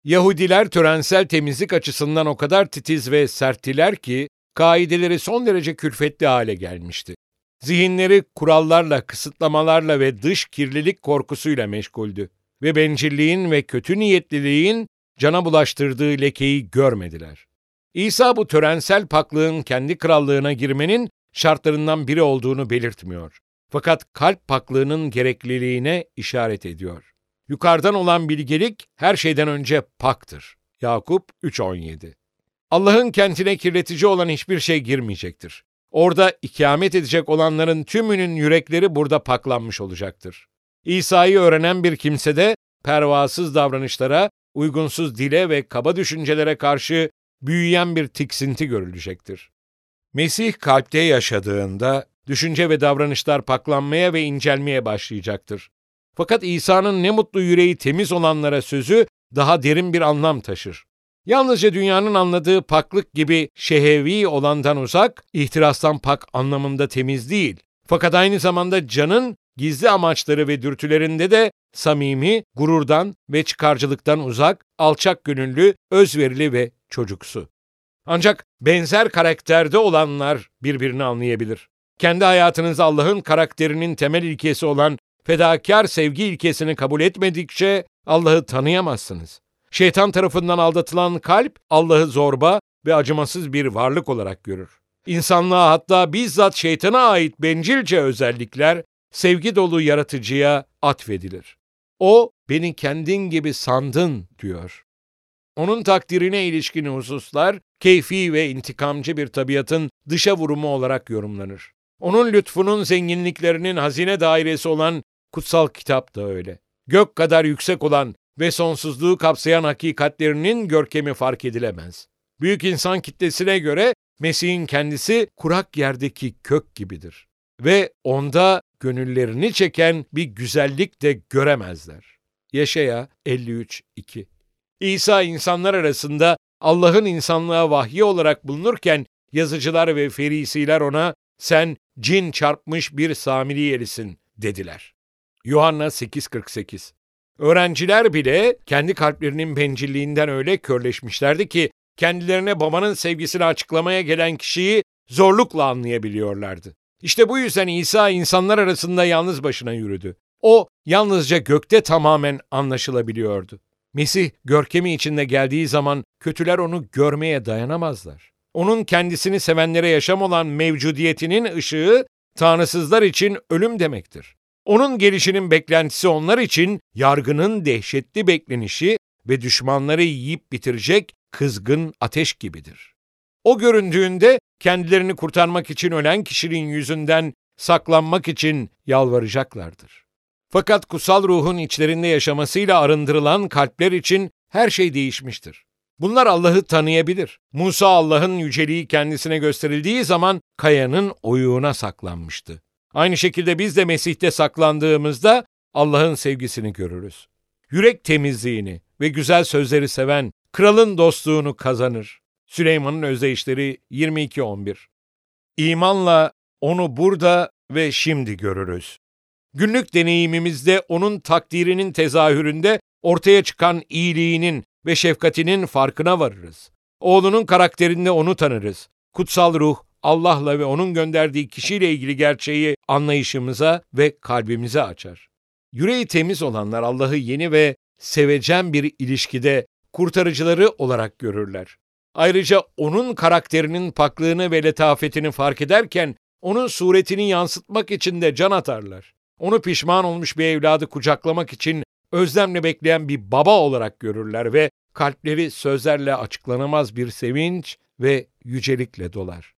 Yahudiler törensel temizlik açısından o kadar titiz ve serttiler ki, kaideleri son derece külfetli hale gelmişti. Zihinleri kurallarla, kısıtlamalarla ve dış kirlilik korkusuyla meşguldü ve bencilliğin ve kötü niyetliliğin cana bulaştırdığı lekeyi görmediler. İsa bu törensel paklığın kendi krallığına girmenin şartlarından biri olduğunu belirtmiyor. Fakat kalp paklığının gerekliliğine işaret ediyor. Yukarıdan olan bilgelik her şeyden önce paktır. Yakup 3.17 Allah'ın kentine kirletici olan hiçbir şey girmeyecektir. Orada ikamet edecek olanların tümünün yürekleri burada paklanmış olacaktır. İsa'yı öğrenen bir kimsede pervasız davranışlara, uygunsuz dile ve kaba düşüncelere karşı büyüyen bir tiksinti görülecektir. Mesih kalpte yaşadığında düşünce ve davranışlar paklanmaya ve incelmeye başlayacaktır. Fakat İsa'nın ne mutlu yüreği temiz olanlara sözü daha derin bir anlam taşır. Yalnızca dünyanın anladığı paklık gibi şehevi olandan uzak, ihtirastan pak anlamında temiz değil. Fakat aynı zamanda canın gizli amaçları ve dürtülerinde de samimi, gururdan ve çıkarcılıktan uzak, alçak gönüllü, özverili ve çocuksu. Ancak benzer karakterde olanlar birbirini anlayabilir. Kendi hayatınızda Allah'ın karakterinin temel ilkesi olan fedakar sevgi ilkesini kabul etmedikçe Allah'ı tanıyamazsınız. Şeytan tarafından aldatılan kalp Allah'ı zorba ve acımasız bir varlık olarak görür. İnsanlığa hatta bizzat şeytana ait bencilce özellikler sevgi dolu yaratıcıya atfedilir. O beni kendin gibi sandın diyor. Onun takdirine ilişkin hususlar keyfi ve intikamcı bir tabiatın dışa vurumu olarak yorumlanır. Onun lütfunun zenginliklerinin hazine dairesi olan kutsal kitap da öyle. Gök kadar yüksek olan ve sonsuzluğu kapsayan hakikatlerinin görkemi fark edilemez. Büyük insan kitlesine göre Mesih'in kendisi kurak yerdeki kök gibidir ve onda gönüllerini çeken bir güzellik de göremezler. Yaşaya 53-2 İsa insanlar arasında Allah'ın insanlığa vahyi olarak bulunurken yazıcılar ve ferisiler ona sen cin çarpmış bir Samiriyelisin dediler. Yuhanna 8.48 Öğrenciler bile kendi kalplerinin bencilliğinden öyle körleşmişlerdi ki kendilerine babanın sevgisini açıklamaya gelen kişiyi zorlukla anlayabiliyorlardı. İşte bu yüzden İsa insanlar arasında yalnız başına yürüdü. O yalnızca gökte tamamen anlaşılabiliyordu. Mesih görkemi içinde geldiği zaman kötüler onu görmeye dayanamazlar. Onun kendisini sevenlere yaşam olan mevcudiyetinin ışığı tanrısızlar için ölüm demektir. Onun gelişinin beklentisi onlar için yargının dehşetli beklenişi ve düşmanları yiyip bitirecek kızgın ateş gibidir. O göründüğünde kendilerini kurtarmak için ölen kişinin yüzünden saklanmak için yalvaracaklardır. Fakat kutsal ruhun içlerinde yaşamasıyla arındırılan kalpler için her şey değişmiştir. Bunlar Allah'ı tanıyabilir. Musa Allah'ın yüceliği kendisine gösterildiği zaman kayanın oyuğuna saklanmıştı. Aynı şekilde biz de Mesih'te saklandığımızda Allah'ın sevgisini görürüz. Yürek temizliğini ve güzel sözleri seven kralın dostluğunu kazanır. Süleyman'ın özdeyişleri 22.11 İmanla onu burada ve şimdi görürüz. Günlük deneyimimizde onun takdirinin tezahüründe ortaya çıkan iyiliğinin ve şefkatinin farkına varırız. Oğlunun karakterinde onu tanırız. Kutsal ruh Allah'la ve onun gönderdiği kişiyle ilgili gerçeği anlayışımıza ve kalbimize açar. Yüreği temiz olanlar Allah'ı yeni ve sevecen bir ilişkide kurtarıcıları olarak görürler. Ayrıca onun karakterinin paklığını ve letafetini fark ederken onun suretini yansıtmak için de can atarlar. Onu pişman olmuş bir evladı kucaklamak için özlemle bekleyen bir baba olarak görürler ve kalpleri sözlerle açıklanamaz bir sevinç ve yücelikle dolar.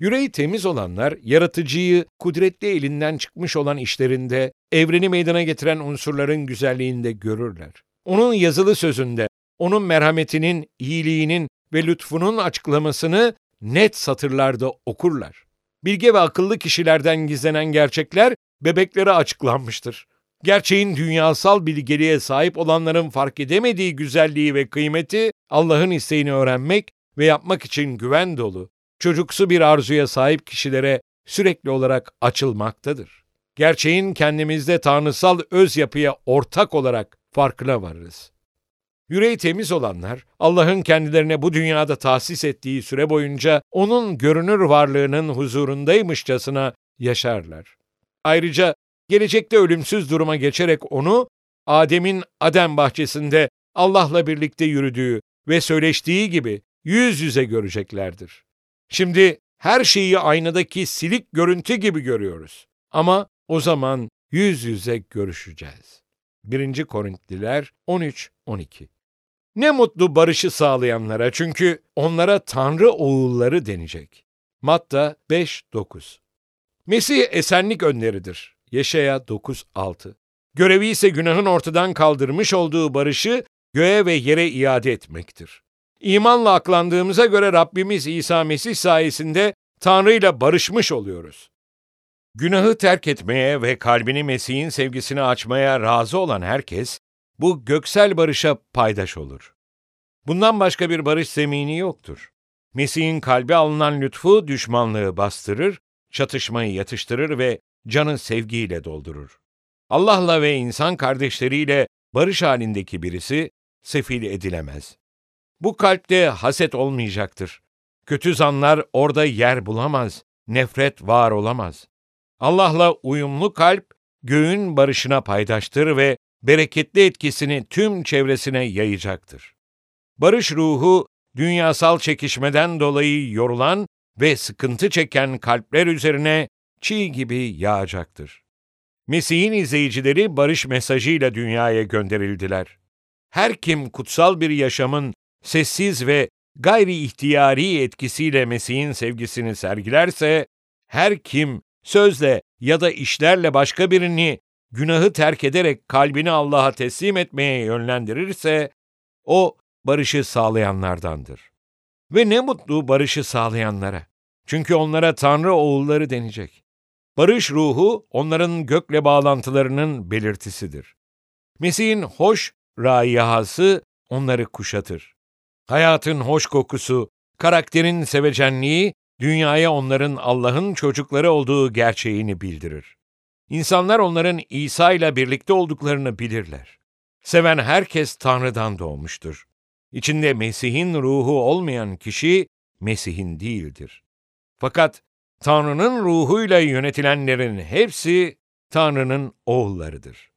Yüreği temiz olanlar, yaratıcıyı kudretli elinden çıkmış olan işlerinde, evreni meydana getiren unsurların güzelliğinde görürler. Onun yazılı sözünde, onun merhametinin, iyiliğinin ve lütfunun açıklamasını net satırlarda okurlar. Bilge ve akıllı kişilerden gizlenen gerçekler bebeklere açıklanmıştır. Gerçeğin dünyasal bilgeliğe sahip olanların fark edemediği güzelliği ve kıymeti Allah'ın isteğini öğrenmek ve yapmak için güven dolu, çocuksu bir arzuya sahip kişilere sürekli olarak açılmaktadır. Gerçeğin kendimizde tanrısal öz yapıya ortak olarak farkına varırız. Yüreği temiz olanlar, Allah'ın kendilerine bu dünyada tahsis ettiği süre boyunca O'nun görünür varlığının huzurundaymışçasına yaşarlar. Ayrıca gelecekte ölümsüz duruma geçerek O'nu, Adem'in Adem bahçesinde Allah'la birlikte yürüdüğü ve söyleştiği gibi yüz yüze göreceklerdir. Şimdi her şeyi aynadaki silik görüntü gibi görüyoruz. Ama o zaman yüz yüze görüşeceğiz. 1. Korintliler 13-12 Ne mutlu barışı sağlayanlara çünkü onlara Tanrı oğulları denecek. Matta 5-9 Mesih esenlik önleridir. Yeşaya 9-6 Görevi ise günahın ortadan kaldırmış olduğu barışı göğe ve yere iade etmektir. İmanla aklandığımıza göre Rabbimiz İsa Mesih sayesinde Tanrı ile barışmış oluyoruz. Günahı terk etmeye ve kalbini Mesih'in sevgisine açmaya razı olan herkes, bu göksel barışa paydaş olur. Bundan başka bir barış zemini yoktur. Mesih'in kalbi alınan lütfu düşmanlığı bastırır, çatışmayı yatıştırır ve canı sevgiyle doldurur. Allah'la ve insan kardeşleriyle barış halindeki birisi sefil edilemez. Bu kalpte haset olmayacaktır. Kötü zanlar orada yer bulamaz, nefret var olamaz. Allah'la uyumlu kalp, göğün barışına paydaştır ve bereketli etkisini tüm çevresine yayacaktır. Barış ruhu, dünyasal çekişmeden dolayı yorulan ve sıkıntı çeken kalpler üzerine çiğ gibi yağacaktır. Mesih'in izleyicileri barış mesajıyla dünyaya gönderildiler. Her kim kutsal bir yaşamın sessiz ve gayri ihtiyari etkisiyle Mesih'in sevgisini sergilerse, her kim sözle ya da işlerle başka birini günahı terk ederek kalbini Allah'a teslim etmeye yönlendirirse, o barışı sağlayanlardandır. Ve ne mutlu barışı sağlayanlara. Çünkü onlara Tanrı oğulları denecek. Barış ruhu onların gökle bağlantılarının belirtisidir. Mesih'in hoş raiyahası onları kuşatır. Hayatın hoş kokusu, karakterin sevecenliği, dünyaya onların Allah'ın çocukları olduğu gerçeğini bildirir. İnsanlar onların İsa ile birlikte olduklarını bilirler. Seven herkes Tanrı'dan doğmuştur. İçinde Mesih'in ruhu olmayan kişi Mesih'in değildir. Fakat Tanrı'nın ruhuyla yönetilenlerin hepsi Tanrı'nın oğullarıdır.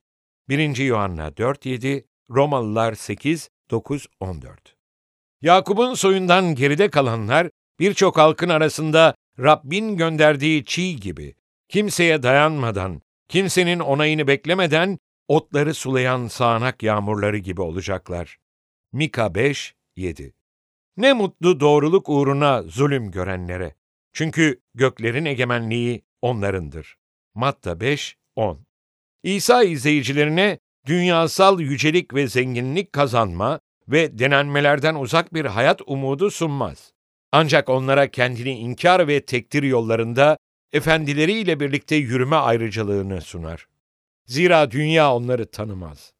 1. Yuhanna 4.7, Romalılar 8, 9, 14 Yakup'un soyundan geride kalanlar birçok halkın arasında Rabbin gönderdiği çiğ gibi, kimseye dayanmadan, kimsenin onayını beklemeden otları sulayan sağanak yağmurları gibi olacaklar. Mika 5, 7 Ne mutlu doğruluk uğruna zulüm görenlere. Çünkü göklerin egemenliği onlarındır. Matta 5, 10 İsa izleyicilerine dünyasal yücelik ve zenginlik kazanma ve denenmelerden uzak bir hayat umudu sunmaz. Ancak onlara kendini inkar ve tektir yollarında efendileriyle birlikte yürüme ayrıcalığını sunar. Zira dünya onları tanımaz.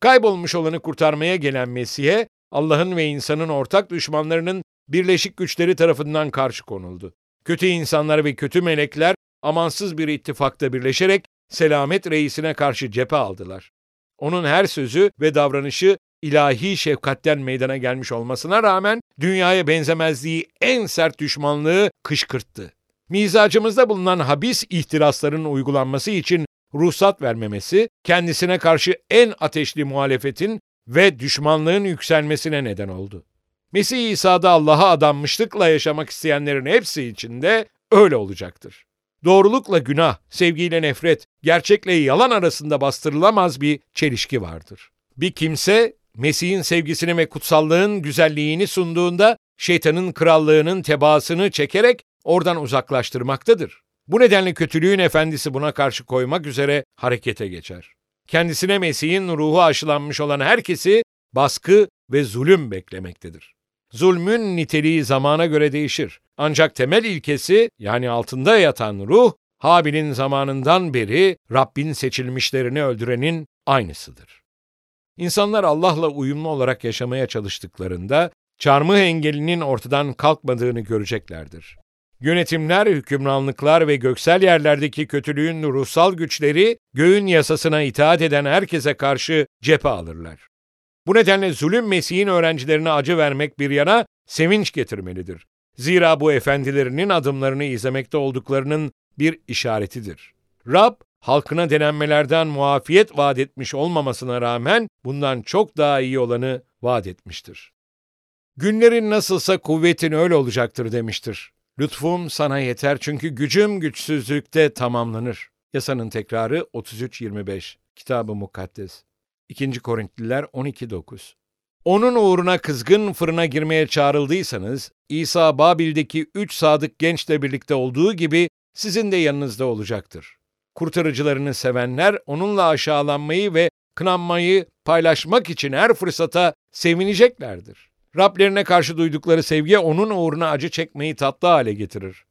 Kaybolmuş olanı kurtarmaya gelen Mesih'e Allah'ın ve insanın ortak düşmanlarının birleşik güçleri tarafından karşı konuldu. Kötü insanlar ve kötü melekler amansız bir ittifakta birleşerek Selamet reisine karşı cephe aldılar. Onun her sözü ve davranışı ilahi şefkatten meydana gelmiş olmasına rağmen dünyaya benzemezliği en sert düşmanlığı kışkırttı. Mizacımızda bulunan habis ihtirasların uygulanması için ruhsat vermemesi, kendisine karşı en ateşli muhalefetin ve düşmanlığın yükselmesine neden oldu. Mesih İsa'da Allah'a adanmışlıkla yaşamak isteyenlerin hepsi için de öyle olacaktır. Doğrulukla günah, sevgiyle nefret, gerçekle yalan arasında bastırılamaz bir çelişki vardır. Bir kimse Mesih'in sevgisini ve kutsallığın güzelliğini sunduğunda şeytanın krallığının tebaasını çekerek oradan uzaklaştırmaktadır. Bu nedenle kötülüğün efendisi buna karşı koymak üzere harekete geçer. Kendisine Mesih'in ruhu aşılanmış olan herkesi baskı ve zulüm beklemektedir. Zulmün niteliği zamana göre değişir. Ancak temel ilkesi yani altında yatan ruh, Habil'in zamanından beri Rabbin seçilmişlerini öldürenin aynısıdır. İnsanlar Allah'la uyumlu olarak yaşamaya çalıştıklarında çarmıh engelinin ortadan kalkmadığını göreceklerdir. Yönetimler, hükümranlıklar ve göksel yerlerdeki kötülüğün ruhsal güçleri göğün yasasına itaat eden herkese karşı cephe alırlar. Bu nedenle zulüm Mesih'in öğrencilerine acı vermek bir yana sevinç getirmelidir. Zira bu efendilerinin adımlarını izlemekte olduklarının bir işaretidir. Rab, halkına denenmelerden muafiyet vaat etmiş olmamasına rağmen bundan çok daha iyi olanı vaat etmiştir. Günlerin nasılsa kuvvetin öyle olacaktır demiştir. Lütfum sana yeter çünkü gücüm güçsüzlükte tamamlanır. Yasanın tekrarı 33-25. Kitabı Mukaddes. 2. Korintliler 12-9. Onun uğruna kızgın fırına girmeye çağrıldıysanız, İsa Babil'deki üç sadık gençle birlikte olduğu gibi sizin de yanınızda olacaktır. Kurtarıcılarını sevenler onunla aşağılanmayı ve kınanmayı paylaşmak için her fırsata sevineceklerdir. Rablerine karşı duydukları sevgi onun uğruna acı çekmeyi tatlı hale getirir.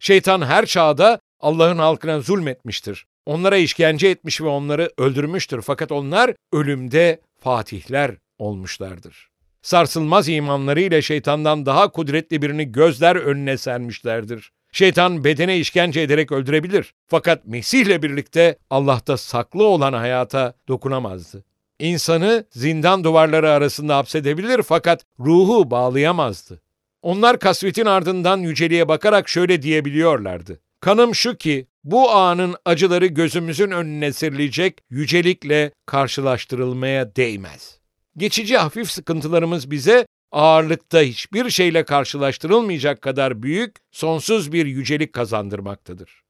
Şeytan her çağda Allah'ın halkına zulmetmiştir. Onlara işkence etmiş ve onları öldürmüştür. Fakat onlar ölümde fatihler olmuşlardır. Sarsılmaz imanlarıyla şeytandan daha kudretli birini gözler önüne sermişlerdir. Şeytan bedene işkence ederek öldürebilir. Fakat Mesih'le birlikte Allah'ta saklı olan hayata dokunamazdı. İnsanı zindan duvarları arasında hapsedebilir fakat ruhu bağlayamazdı. Onlar kasvetin ardından yüceliğe bakarak şöyle diyebiliyorlardı. Kanım şu ki bu anın acıları gözümüzün önüne serilecek yücelikle karşılaştırılmaya değmez. Geçici hafif sıkıntılarımız bize ağırlıkta hiçbir şeyle karşılaştırılmayacak kadar büyük, sonsuz bir yücelik kazandırmaktadır.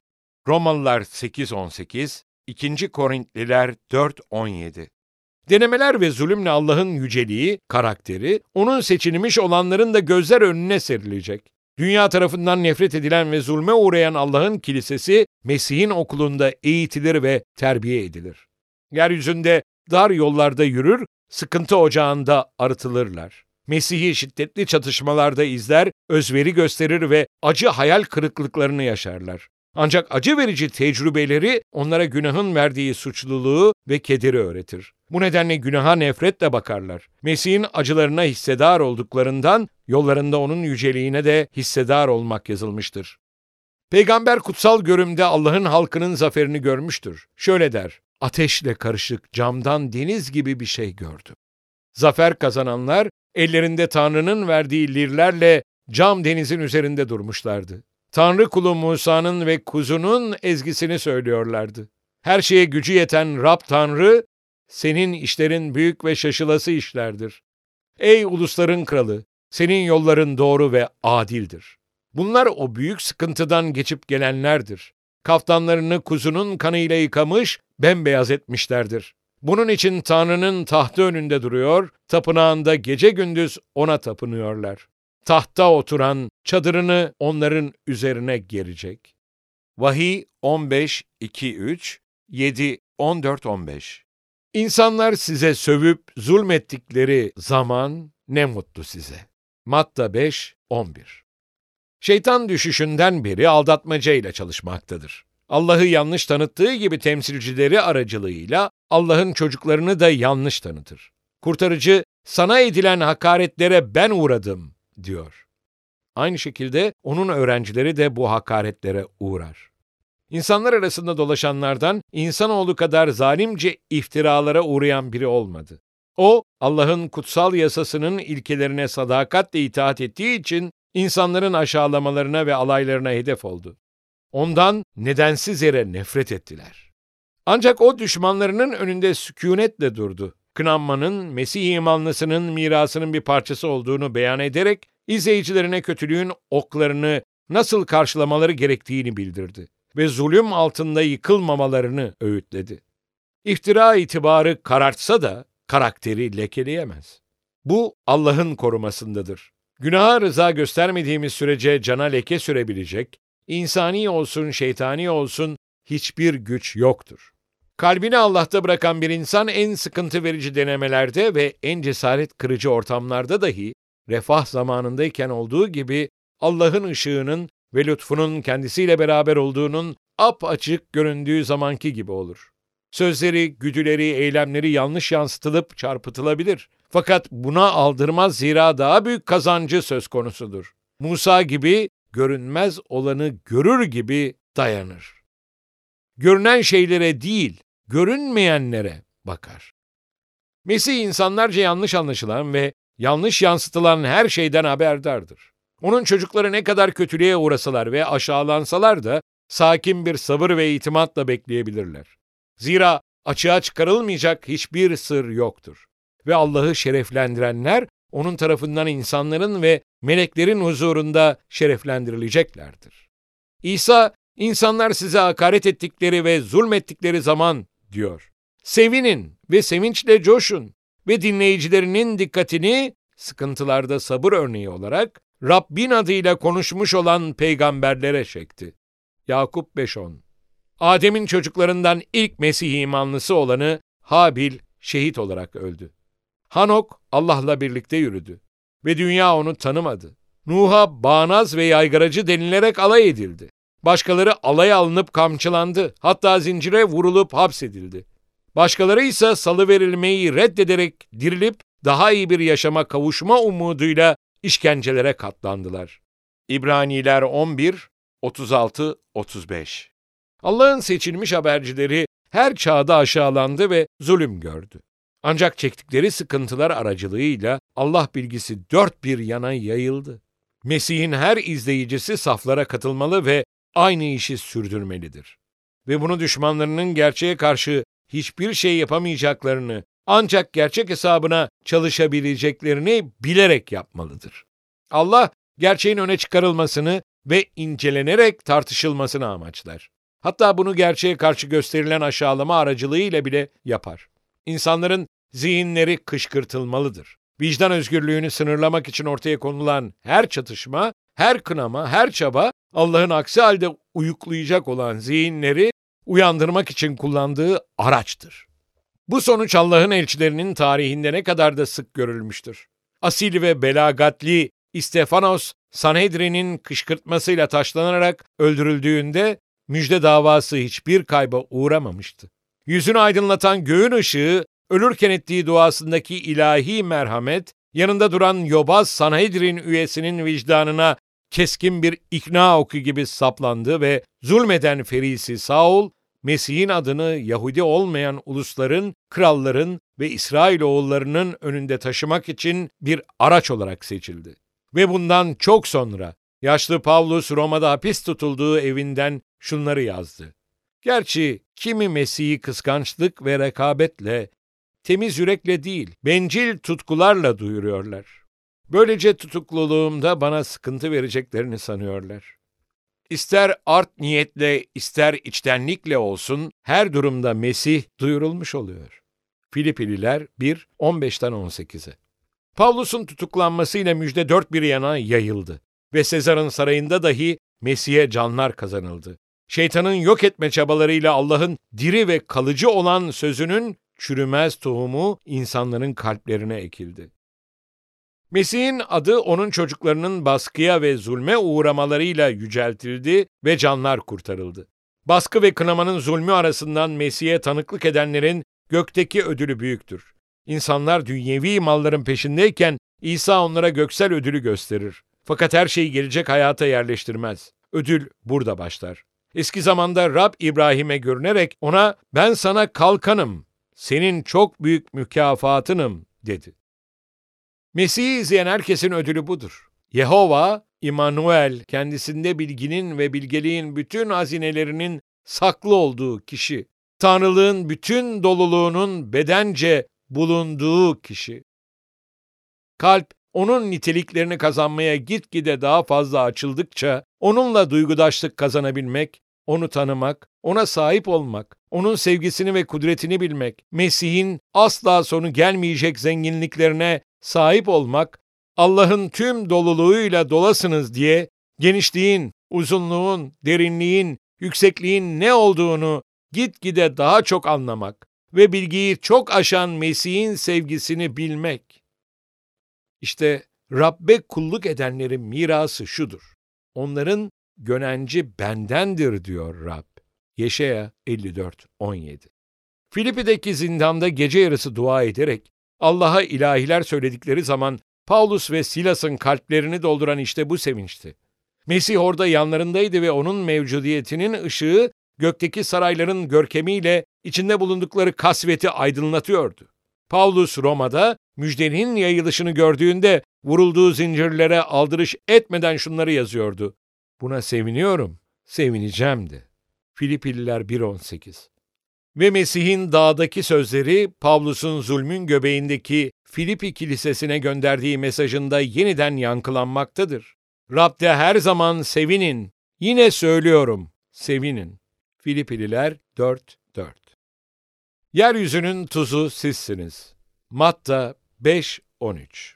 Romalılar 8.18, 2. Korintliler 4.17 Denemeler ve zulümle Allah'ın yüceliği, karakteri, onun seçilmiş olanların da gözler önüne serilecek. Dünya tarafından nefret edilen ve zulme uğrayan Allah'ın kilisesi, Mesih'in okulunda eğitilir ve terbiye edilir. Yeryüzünde dar yollarda yürür, sıkıntı ocağında arıtılırlar. Mesih'i şiddetli çatışmalarda izler, özveri gösterir ve acı hayal kırıklıklarını yaşarlar. Ancak acı verici tecrübeleri onlara günahın verdiği suçluluğu ve kederi öğretir. Bu nedenle günaha nefretle bakarlar. Mesih'in acılarına hissedar olduklarından yollarında onun yüceliğine de hissedar olmak yazılmıştır. Peygamber kutsal görümde Allah'ın halkının zaferini görmüştür. Şöyle der, ateşle karışık camdan deniz gibi bir şey gördüm. Zafer kazananlar ellerinde Tanrı'nın verdiği lirlerle cam denizin üzerinde durmuşlardı. Tanrı kulu Musa'nın ve kuzunun ezgisini söylüyorlardı. Her şeye gücü yeten Rab Tanrı, senin işlerin büyük ve şaşılası işlerdir. Ey ulusların kralı, senin yolların doğru ve adildir. Bunlar o büyük sıkıntıdan geçip gelenlerdir. Kaftanlarını kuzunun kanıyla yıkamış, bembeyaz etmişlerdir. Bunun için Tanrı'nın tahtı önünde duruyor, tapınağında gece gündüz ona tapınıyorlar. Tahta oturan çadırını onların üzerine gerecek. Vahiy 15 2 3 7 14 15 İnsanlar size sövüp zulmettikleri zaman ne mutlu size. Matta 5 11 Şeytan düşüşünden beri aldatmacayla çalışmaktadır. Allah'ı yanlış tanıttığı gibi temsilcileri aracılığıyla Allah'ın çocuklarını da yanlış tanıtır. Kurtarıcı, sana edilen hakaretlere ben uğradım diyor. Aynı şekilde onun öğrencileri de bu hakaretlere uğrar. İnsanlar arasında dolaşanlardan insanoğlu kadar zalimce iftiralara uğrayan biri olmadı. O, Allah'ın kutsal yasasının ilkelerine sadakatle itaat ettiği için insanların aşağılamalarına ve alaylarına hedef oldu. Ondan nedensiz yere nefret ettiler. Ancak o düşmanlarının önünde sükunetle durdu. Kınanmanın, Mesih imanlısının mirasının bir parçası olduğunu beyan ederek, izleyicilerine kötülüğün oklarını nasıl karşılamaları gerektiğini bildirdi ve zulüm altında yıkılmamalarını öğütledi. İftira itibarı karartsa da karakteri lekeleyemez. Bu Allah'ın korumasındadır. Günaha rıza göstermediğimiz sürece cana leke sürebilecek, insani olsun şeytani olsun hiçbir güç yoktur. Kalbini Allah'ta bırakan bir insan en sıkıntı verici denemelerde ve en cesaret kırıcı ortamlarda dahi refah zamanındayken olduğu gibi Allah'ın ışığının ve lütfunun kendisiyle beraber olduğunun ap açık göründüğü zamanki gibi olur. Sözleri, güdüleri, eylemleri yanlış yansıtılıp çarpıtılabilir. Fakat buna aldırmaz zira daha büyük kazancı söz konusudur. Musa gibi görünmez olanı görür gibi dayanır. Görünen şeylere değil, görünmeyenlere bakar. Mesih insanlarca yanlış anlaşılan ve yanlış yansıtılan her şeyden haberdardır. Onun çocukları ne kadar kötülüğe uğrasalar ve aşağılansalar da sakin bir sabır ve itimatla bekleyebilirler. Zira açığa çıkarılmayacak hiçbir sır yoktur. Ve Allah'ı şereflendirenler onun tarafından insanların ve meleklerin huzurunda şereflendirileceklerdir. İsa, insanlar size hakaret ettikleri ve zulmettikleri zaman diyor. Sevinin ve sevinçle coşun ve dinleyicilerinin dikkatini sıkıntılarda sabır örneği olarak Rabbin adıyla konuşmuş olan peygamberlere çekti. Yakup 5.10 Adem'in çocuklarından ilk Mesih imanlısı olanı Habil şehit olarak öldü. Hanok Allah'la birlikte yürüdü ve dünya onu tanımadı. Nuh'a bağnaz ve yaygaracı denilerek alay edildi. Başkaları alaya alınıp kamçılandı, hatta zincire vurulup hapsedildi. Başkaları ise salı verilmeyi reddederek dirilip daha iyi bir yaşama kavuşma umuduyla işkencelere katlandılar. İbraniler 11, 36-35 Allah'ın seçilmiş habercileri her çağda aşağılandı ve zulüm gördü. Ancak çektikleri sıkıntılar aracılığıyla Allah bilgisi dört bir yana yayıldı. Mesih'in her izleyicisi saflara katılmalı ve aynı işi sürdürmelidir. Ve bunu düşmanlarının gerçeğe karşı hiçbir şey yapamayacaklarını, ancak gerçek hesabına çalışabileceklerini bilerek yapmalıdır. Allah gerçeğin öne çıkarılmasını ve incelenerek tartışılmasını amaçlar. Hatta bunu gerçeğe karşı gösterilen aşağılama aracılığıyla bile yapar. İnsanların zihinleri kışkırtılmalıdır. Vicdan özgürlüğünü sınırlamak için ortaya konulan her çatışma, her kınama, her çaba Allah'ın aksi halde uyuklayacak olan zihinleri uyandırmak için kullandığı araçtır. Bu sonuç Allah'ın elçilerinin tarihinde ne kadar da sık görülmüştür. Asil ve belagatli İstefanos, Sanhedrin'in kışkırtmasıyla taşlanarak öldürüldüğünde müjde davası hiçbir kayba uğramamıştı. Yüzünü aydınlatan göğün ışığı, ölürken ettiği duasındaki ilahi merhamet, yanında duran yobaz Sanhedrin üyesinin vicdanına keskin bir ikna oku gibi saplandı ve zulmeden Ferisi Saul, Mesih'in adını Yahudi olmayan ulusların, kralların ve İsrailoğullarının önünde taşımak için bir araç olarak seçildi. Ve bundan çok sonra yaşlı Pavlus Roma'da hapis tutulduğu evinden şunları yazdı. Gerçi kimi Mesih'i kıskançlık ve rekabetle, temiz yürekle değil, bencil tutkularla duyuruyorlar. Böylece tutukluluğumda bana sıkıntı vereceklerini sanıyorlar. İster art niyetle, ister içtenlikle olsun, her durumda Mesih duyurulmuş oluyor. Filipililer 1, 15'ten 18'e. Pavlus'un tutuklanmasıyla müjde dört bir yana yayıldı ve Sezar'ın sarayında dahi Mesih'e canlar kazanıldı. Şeytanın yok etme çabalarıyla Allah'ın diri ve kalıcı olan sözünün çürümez tohumu insanların kalplerine ekildi. Mesih'in adı onun çocuklarının baskıya ve zulme uğramalarıyla yüceltildi ve canlar kurtarıldı. Baskı ve kınamanın zulmü arasından Mesih'e tanıklık edenlerin gökteki ödülü büyüktür. İnsanlar dünyevi malların peşindeyken İsa onlara göksel ödülü gösterir. Fakat her şeyi gelecek hayata yerleştirmez. Ödül burada başlar. Eski zamanda Rab İbrahim'e görünerek ona ben sana kalkanım, senin çok büyük mükafatınım dedi. Mesih'i izleyen herkesin ödülü budur. Yehova, İmanuel, kendisinde bilginin ve bilgeliğin bütün hazinelerinin saklı olduğu kişi. Tanrılığın bütün doluluğunun bedence bulunduğu kişi. Kalp, onun niteliklerini kazanmaya gitgide daha fazla açıldıkça, onunla duygudaşlık kazanabilmek, onu tanımak, ona sahip olmak, onun sevgisini ve kudretini bilmek, Mesih'in asla sonu gelmeyecek zenginliklerine sahip olmak, Allah'ın tüm doluluğuyla dolasınız diye genişliğin, uzunluğun, derinliğin, yüksekliğin ne olduğunu gitgide daha çok anlamak ve bilgiyi çok aşan Mesih'in sevgisini bilmek. İşte Rabbe kulluk edenlerin mirası şudur. Onların gönenci bendendir diyor Rab. Yeşaya 54 17. Filipi'deki zindanda gece yarısı dua ederek Allah'a ilahiler söyledikleri zaman Paulus ve Silas'ın kalplerini dolduran işte bu sevinçti. Mesih orada yanlarındaydı ve onun mevcudiyetinin ışığı gökteki sarayların görkemiyle içinde bulundukları kasveti aydınlatıyordu. Paulus Roma'da müjdenin yayılışını gördüğünde vurulduğu zincirlere aldırış etmeden şunları yazıyordu. Buna seviniyorum, sevineceğim de. Filipililer 1.18 Ve Mesih'in dağdaki sözleri Pavlus'un zulmün göbeğindeki Filipi kilisesine gönderdiği mesajında yeniden yankılanmaktadır. Rab'de her zaman sevinin. Yine söylüyorum, sevinin. Filipililer 4.4 Yeryüzünün tuzu sizsiniz. Matta 5.13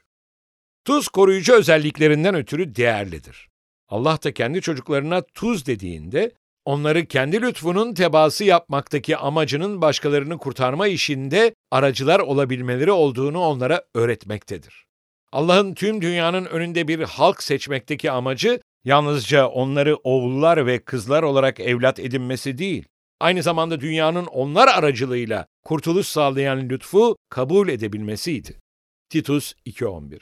Tuz koruyucu özelliklerinden ötürü değerlidir. Allah da kendi çocuklarına tuz dediğinde onları kendi lütfunun tebası yapmaktaki amacının başkalarını kurtarma işinde aracılar olabilmeleri olduğunu onlara öğretmektedir. Allah'ın tüm dünyanın önünde bir halk seçmekteki amacı yalnızca onları oğullar ve kızlar olarak evlat edinmesi değil, aynı zamanda dünyanın onlar aracılığıyla kurtuluş sağlayan lütfu kabul edebilmesiydi. Titus 2.11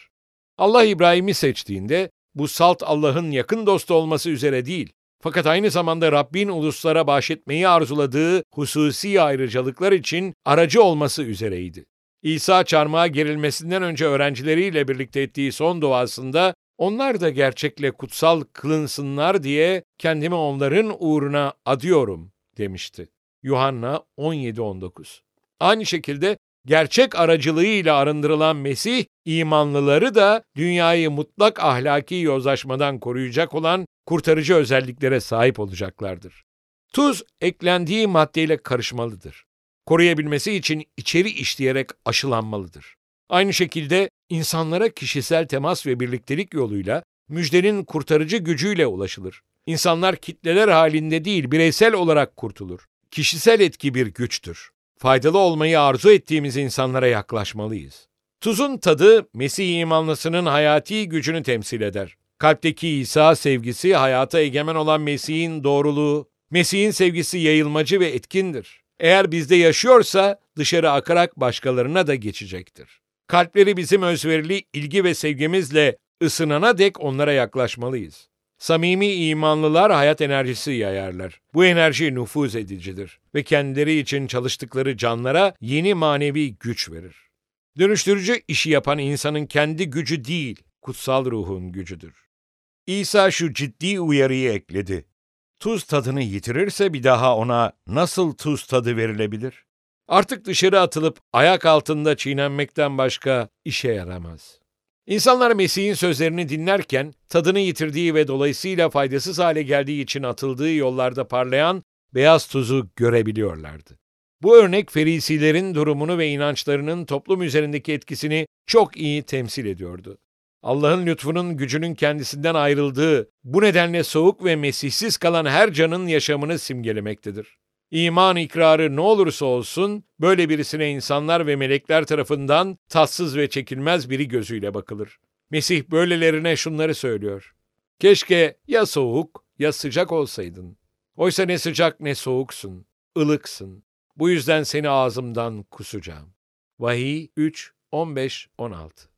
Allah İbrahim'i seçtiğinde bu salt Allah'ın yakın dostu olması üzere değil, fakat aynı zamanda Rabbin uluslara bahşetmeyi arzuladığı hususi ayrıcalıklar için aracı olması üzereydi. İsa çarmıha gerilmesinden önce öğrencileriyle birlikte ettiği son duasında onlar da gerçekle kutsal kılınsınlar diye kendimi onların uğruna adıyorum demişti. Yuhanna 17-19 Aynı şekilde gerçek aracılığıyla arındırılan Mesih, imanlıları da dünyayı mutlak ahlaki yozlaşmadan koruyacak olan kurtarıcı özelliklere sahip olacaklardır. Tuz eklendiği maddeyle karışmalıdır. Koruyabilmesi için içeri işleyerek aşılanmalıdır. Aynı şekilde insanlara kişisel temas ve birliktelik yoluyla müjdenin kurtarıcı gücüyle ulaşılır. İnsanlar kitleler halinde değil, bireysel olarak kurtulur. Kişisel etki bir güçtür. Faydalı olmayı arzu ettiğimiz insanlara yaklaşmalıyız. Tuzun tadı Mesih imanlısının hayati gücünü temsil eder. Kalpteki İsa sevgisi hayata egemen olan Mesih'in doğruluğu, Mesih'in sevgisi yayılmacı ve etkindir. Eğer bizde yaşıyorsa dışarı akarak başkalarına da geçecektir. Kalpleri bizim özverili ilgi ve sevgimizle ısınana dek onlara yaklaşmalıyız. Samimi imanlılar hayat enerjisi yayarlar. Bu enerji nüfuz edicidir ve kendileri için çalıştıkları canlara yeni manevi güç verir. Dönüştürücü işi yapan insanın kendi gücü değil, kutsal ruhun gücüdür. İsa şu ciddi uyarıyı ekledi. Tuz tadını yitirirse bir daha ona nasıl tuz tadı verilebilir? Artık dışarı atılıp ayak altında çiğnenmekten başka işe yaramaz. İnsanlar Mesih'in sözlerini dinlerken tadını yitirdiği ve dolayısıyla faydasız hale geldiği için atıldığı yollarda parlayan beyaz tuzu görebiliyorlardı. Bu örnek Ferisilerin durumunu ve inançlarının toplum üzerindeki etkisini çok iyi temsil ediyordu. Allah'ın lütfunun gücünün kendisinden ayrıldığı, bu nedenle soğuk ve mesihsiz kalan her canın yaşamını simgelemektedir. İman ikrarı ne olursa olsun, böyle birisine insanlar ve melekler tarafından tatsız ve çekilmez biri gözüyle bakılır. Mesih böylelerine şunları söylüyor. Keşke ya soğuk ya sıcak olsaydın. Oysa ne sıcak ne soğuksun, ılıksın. Bu yüzden seni ağzımdan kusacağım. Vahiy 3, 15, 16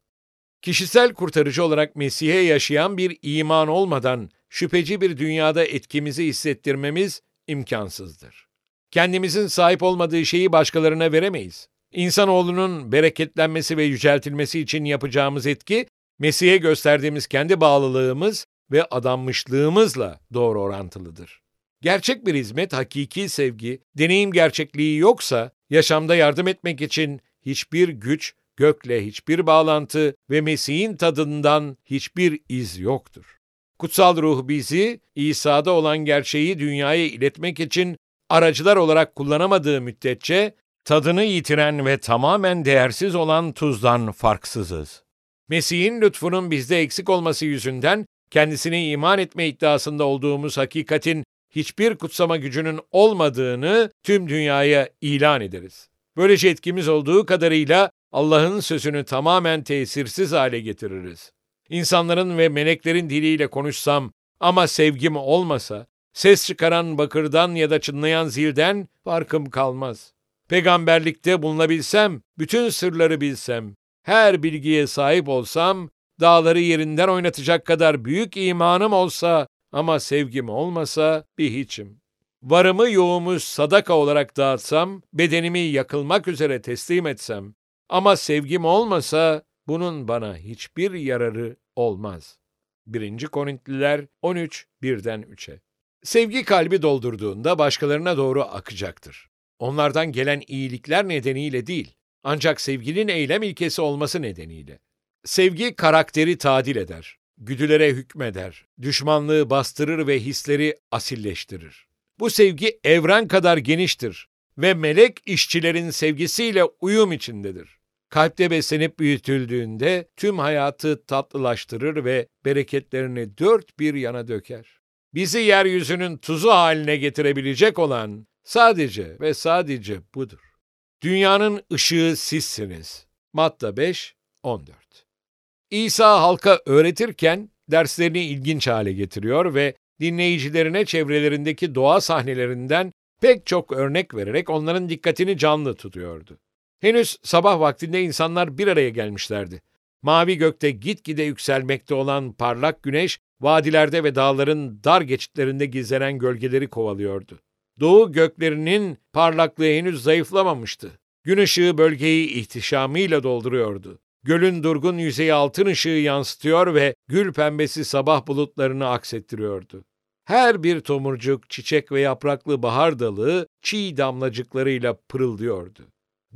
Kişisel kurtarıcı olarak Mesih'e yaşayan bir iman olmadan şüpheci bir dünyada etkimizi hissettirmemiz imkansızdır. Kendimizin sahip olmadığı şeyi başkalarına veremeyiz. İnsanoğlunun bereketlenmesi ve yüceltilmesi için yapacağımız etki, Mesih'e gösterdiğimiz kendi bağlılığımız ve adanmışlığımızla doğru orantılıdır. Gerçek bir hizmet, hakiki sevgi, deneyim gerçekliği yoksa, yaşamda yardım etmek için hiçbir güç, gökle hiçbir bağlantı ve Mesih'in tadından hiçbir iz yoktur. Kutsal ruh bizi, İsa'da olan gerçeği dünyaya iletmek için aracılar olarak kullanamadığı müddetçe tadını yitiren ve tamamen değersiz olan tuzdan farksızız. Mesih'in lütfunun bizde eksik olması yüzünden kendisine iman etme iddiasında olduğumuz hakikatin hiçbir kutsama gücünün olmadığını tüm dünyaya ilan ederiz. Böylece etkimiz olduğu kadarıyla Allah'ın sözünü tamamen tesirsiz hale getiririz. İnsanların ve meleklerin diliyle konuşsam ama sevgim olmasa, Ses çıkaran bakırdan ya da çınlayan zilden farkım kalmaz. Peygamberlikte bulunabilsem, bütün sırları bilsem, her bilgiye sahip olsam, dağları yerinden oynatacak kadar büyük imanım olsa Ama sevgim olmasa bir hiçim. Varımı yoğumu sadaka olarak dağıtsam, bedenimi yakılmak üzere teslim etsem, ama sevgim olmasa bunun bana hiçbir yararı olmaz. 1. Korintliler 13, 1'den 3'e. Sevgi kalbi doldurduğunda başkalarına doğru akacaktır. Onlardan gelen iyilikler nedeniyle değil, ancak sevginin eylem ilkesi olması nedeniyle. Sevgi karakteri tadil eder, güdülere hükmeder, düşmanlığı bastırır ve hisleri asilleştirir. Bu sevgi evren kadar geniştir ve melek işçilerin sevgisiyle uyum içindedir. Kalpte beslenip büyütüldüğünde tüm hayatı tatlılaştırır ve bereketlerini dört bir yana döker. Bizi yeryüzünün tuzu haline getirebilecek olan sadece ve sadece budur. Dünyanın ışığı sizsiniz. Matta 5, 14 İsa halka öğretirken derslerini ilginç hale getiriyor ve dinleyicilerine çevrelerindeki doğa sahnelerinden pek çok örnek vererek onların dikkatini canlı tutuyordu. Henüz sabah vaktinde insanlar bir araya gelmişlerdi. Mavi gökte gitgide yükselmekte olan parlak güneş, vadilerde ve dağların dar geçitlerinde gizlenen gölgeleri kovalıyordu. Doğu göklerinin parlaklığı henüz zayıflamamıştı. Gün ışığı bölgeyi ihtişamıyla dolduruyordu. Gölün durgun yüzeyi altın ışığı yansıtıyor ve gül pembesi sabah bulutlarını aksettiriyordu. Her bir tomurcuk, çiçek ve yapraklı bahar dalı çiğ damlacıklarıyla pırıldıyordu.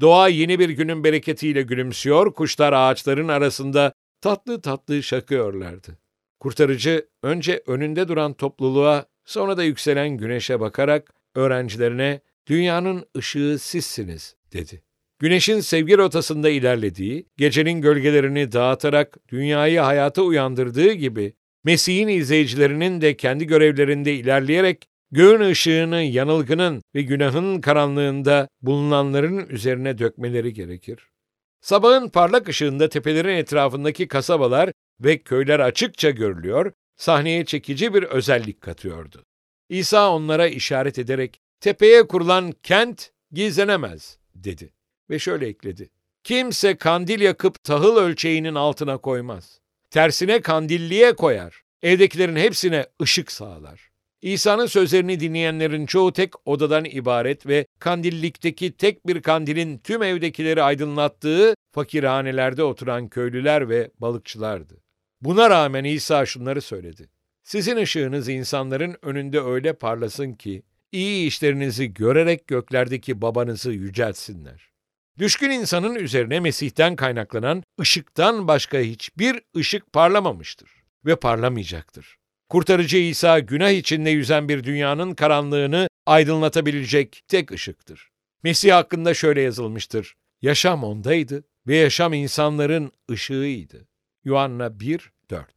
Doğa yeni bir günün bereketiyle gülümsüyor, kuşlar ağaçların arasında tatlı tatlı şakıyorlardı. Kurtarıcı önce önünde duran topluluğa, sonra da yükselen güneşe bakarak öğrencilerine "Dünyanın ışığı sizsiniz." dedi. Güneşin sevgi rotasında ilerlediği, gecenin gölgelerini dağıtarak dünyayı hayata uyandırdığı gibi Mesih'in izleyicilerinin de kendi görevlerinde ilerleyerek göğün ışığını yanılgının ve günahın karanlığında bulunanların üzerine dökmeleri gerekir. Sabahın parlak ışığında tepelerin etrafındaki kasabalar ve köyler açıkça görülüyor, sahneye çekici bir özellik katıyordu. İsa onlara işaret ederek, tepeye kurulan kent gizlenemez, dedi. Ve şöyle ekledi. Kimse kandil yakıp tahıl ölçeğinin altına koymaz. Tersine kandilliye koyar. Evdekilerin hepsine ışık sağlar. İsa'nın sözlerini dinleyenlerin çoğu tek odadan ibaret ve kandillikteki tek bir kandilin tüm evdekileri aydınlattığı fakirhanelerde oturan köylüler ve balıkçılardı. Buna rağmen İsa şunları söyledi. Sizin ışığınız insanların önünde öyle parlasın ki, iyi işlerinizi görerek göklerdeki babanızı yüceltsinler. Düşkün insanın üzerine Mesih'ten kaynaklanan ışıktan başka hiçbir ışık parlamamıştır ve parlamayacaktır. Kurtarıcı İsa günah içinde yüzen bir dünyanın karanlığını aydınlatabilecek tek ışıktır. Mesih hakkında şöyle yazılmıştır. Yaşam ondaydı ve yaşam insanların ışığıydı. Yuhanna 1, 4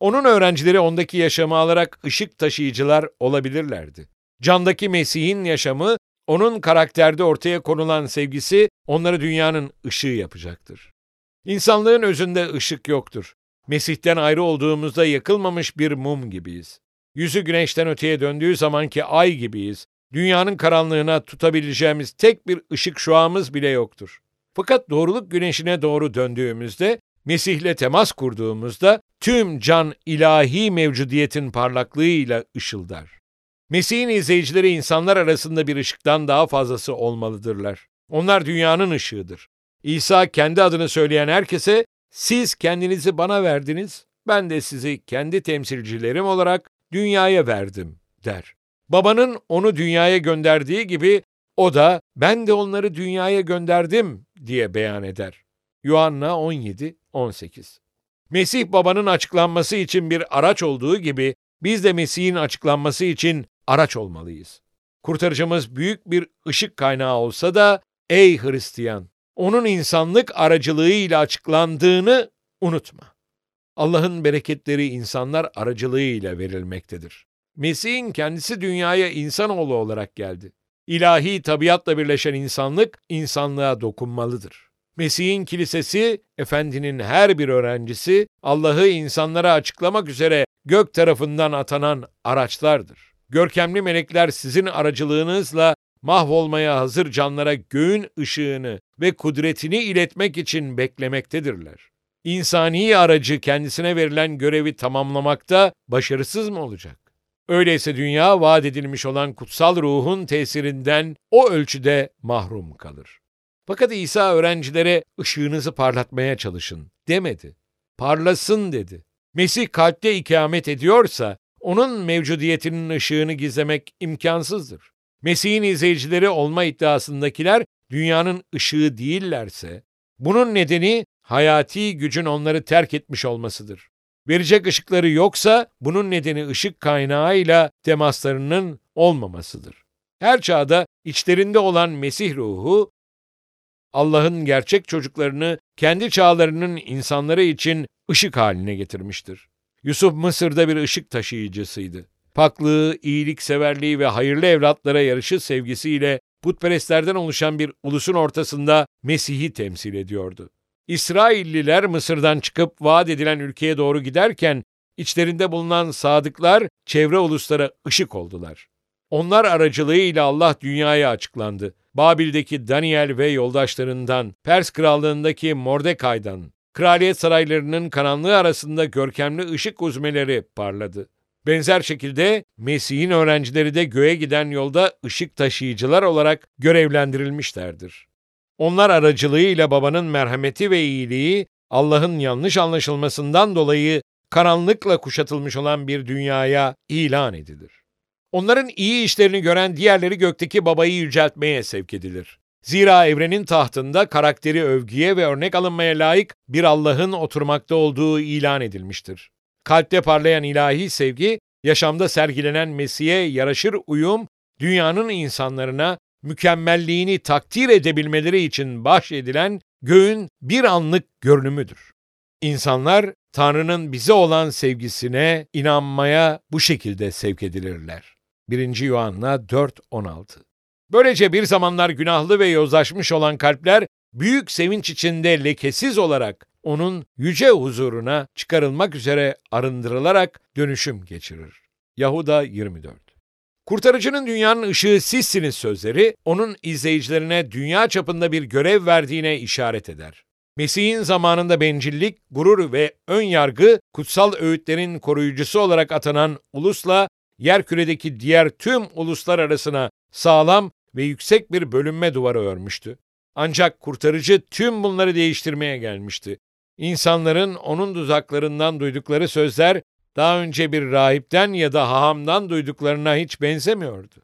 Onun öğrencileri ondaki yaşamı alarak ışık taşıyıcılar olabilirlerdi. Candaki Mesih'in yaşamı, onun karakterde ortaya konulan sevgisi onları dünyanın ışığı yapacaktır. İnsanlığın özünde ışık yoktur. Mesih'ten ayrı olduğumuzda yakılmamış bir mum gibiyiz. Yüzü güneşten öteye döndüğü zamanki ay gibiyiz. Dünyanın karanlığına tutabileceğimiz tek bir ışık şuağımız bile yoktur. Fakat doğruluk güneşine doğru döndüğümüzde, Mesih'le temas kurduğumuzda tüm can ilahi mevcudiyetin parlaklığıyla ışıldar. Mesih'in izleyicileri insanlar arasında bir ışıktan daha fazlası olmalıdırlar. Onlar dünyanın ışığıdır. İsa kendi adını söyleyen herkese siz kendinizi bana verdiniz, ben de sizi kendi temsilcilerim olarak dünyaya verdim der. Babanın onu dünyaya gönderdiği gibi o da ben de onları dünyaya gönderdim diye beyan eder. Yuhanna 17 18. Mesih babanın açıklanması için bir araç olduğu gibi biz de Mesih'in açıklanması için araç olmalıyız. Kurtarıcımız büyük bir ışık kaynağı olsa da ey Hristiyan onun insanlık aracılığıyla açıklandığını unutma. Allah'ın bereketleri insanlar aracılığıyla verilmektedir. Mesih'in kendisi dünyaya insanoğlu olarak geldi. İlahi tabiatla birleşen insanlık insanlığa dokunmalıdır. Mesih'in kilisesi, efendinin her bir öğrencisi Allah'ı insanlara açıklamak üzere gök tarafından atanan araçlardır. Görkemli melekler sizin aracılığınızla mahvolmaya hazır canlara göğün ışığını ve kudretini iletmek için beklemektedirler. İnsani aracı kendisine verilen görevi tamamlamakta başarısız mı olacak? Öyleyse dünya vaat edilmiş olan kutsal ruhun tesirinden o ölçüde mahrum kalır. Fakat İsa öğrencilere ışığınızı parlatmaya çalışın demedi. Parlasın dedi. Mesih kalpte ikamet ediyorsa onun mevcudiyetinin ışığını gizlemek imkansızdır. Mesih'in izleyicileri olma iddiasındakiler dünyanın ışığı değillerse, bunun nedeni hayati gücün onları terk etmiş olmasıdır. Verecek ışıkları yoksa bunun nedeni ışık kaynağıyla temaslarının olmamasıdır. Her çağda içlerinde olan Mesih ruhu, Allah'ın gerçek çocuklarını kendi çağlarının insanları için ışık haline getirmiştir. Yusuf Mısır'da bir ışık taşıyıcısıydı. Paklığı, iyilikseverliği ve hayırlı evlatlara yarışı sevgisiyle putperestlerden oluşan bir ulusun ortasında Mesih'i temsil ediyordu. İsrailliler Mısır'dan çıkıp vaat edilen ülkeye doğru giderken içlerinde bulunan sadıklar çevre uluslara ışık oldular. Onlar aracılığıyla Allah dünyaya açıklandı. Babil'deki Daniel ve yoldaşlarından, Pers krallığındaki Mordekay'dan, kraliyet saraylarının karanlığı arasında görkemli ışık uzmeleri parladı. Benzer şekilde Mesih'in öğrencileri de göğe giden yolda ışık taşıyıcılar olarak görevlendirilmişlerdir. Onlar aracılığıyla babanın merhameti ve iyiliği Allah'ın yanlış anlaşılmasından dolayı karanlıkla kuşatılmış olan bir dünyaya ilan edilir. Onların iyi işlerini gören diğerleri gökteki babayı yüceltmeye sevk edilir. Zira evrenin tahtında karakteri övgüye ve örnek alınmaya layık bir Allah'ın oturmakta olduğu ilan edilmiştir. Kalpte parlayan ilahi sevgi, yaşamda sergilenen Mesih'e yaraşır uyum, dünyanın insanlarına mükemmelliğini takdir edebilmeleri için bahşedilen göğün bir anlık görünümüdür. İnsanlar Tanrı'nın bize olan sevgisine inanmaya bu şekilde sevk edilirler. 1. Yuhanna 4.16 Böylece bir zamanlar günahlı ve yozlaşmış olan kalpler büyük sevinç içinde lekesiz olarak onun yüce huzuruna çıkarılmak üzere arındırılarak dönüşüm geçirir. Yahuda 24 Kurtarıcının dünyanın ışığı sizsiniz sözleri, onun izleyicilerine dünya çapında bir görev verdiğine işaret eder. Mesih'in zamanında bencillik, gurur ve ön yargı, kutsal öğütlerin koruyucusu olarak atanan ulusla, yerküredeki diğer tüm uluslar arasına sağlam ve yüksek bir bölünme duvarı örmüştü. Ancak kurtarıcı tüm bunları değiştirmeye gelmişti. İnsanların onun tuzaklarından duydukları sözler daha önce bir rahipten ya da hahamdan duyduklarına hiç benzemiyordu.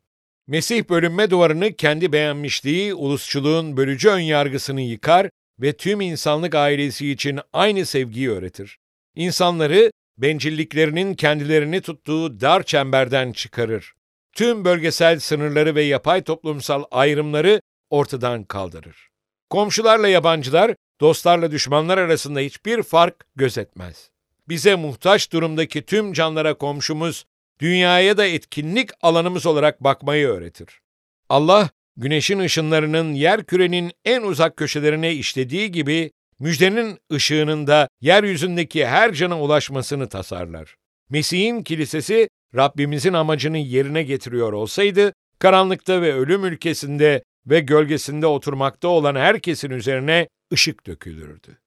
Mesih bölünme duvarını kendi beğenmişliği ulusçuluğun bölücü önyargısını yıkar ve tüm insanlık ailesi için aynı sevgiyi öğretir. İnsanları bencilliklerinin kendilerini tuttuğu dar çemberden çıkarır. Tüm bölgesel sınırları ve yapay toplumsal ayrımları ortadan kaldırır. Komşularla yabancılar, dostlarla düşmanlar arasında hiçbir fark gözetmez bize muhtaç durumdaki tüm canlara komşumuz, dünyaya da etkinlik alanımız olarak bakmayı öğretir. Allah, güneşin ışınlarının yer kürenin en uzak köşelerine işlediği gibi, müjdenin ışığının da yeryüzündeki her cana ulaşmasını tasarlar. Mesih'in kilisesi, Rabbimizin amacını yerine getiriyor olsaydı, karanlıkta ve ölüm ülkesinde ve gölgesinde oturmakta olan herkesin üzerine ışık dökülürdü.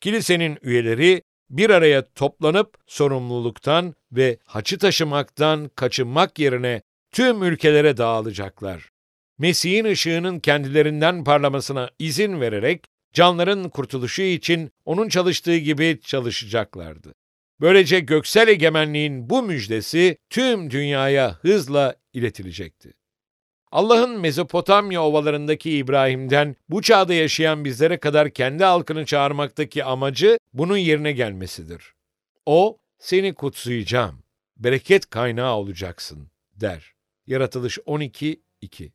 Kilisenin üyeleri bir araya toplanıp sorumluluktan ve haçı taşımaktan kaçınmak yerine tüm ülkelere dağılacaklar. Mesih'in ışığının kendilerinden parlamasına izin vererek canların kurtuluşu için onun çalıştığı gibi çalışacaklardı. Böylece göksel egemenliğin bu müjdesi tüm dünyaya hızla iletilecekti. Allah'ın Mezopotamya ovalarındaki İbrahim'den bu çağda yaşayan bizlere kadar kendi halkını çağırmaktaki amacı bunun yerine gelmesidir. O, seni kutsayacağım, bereket kaynağı olacaksın, der. Yaratılış 12.2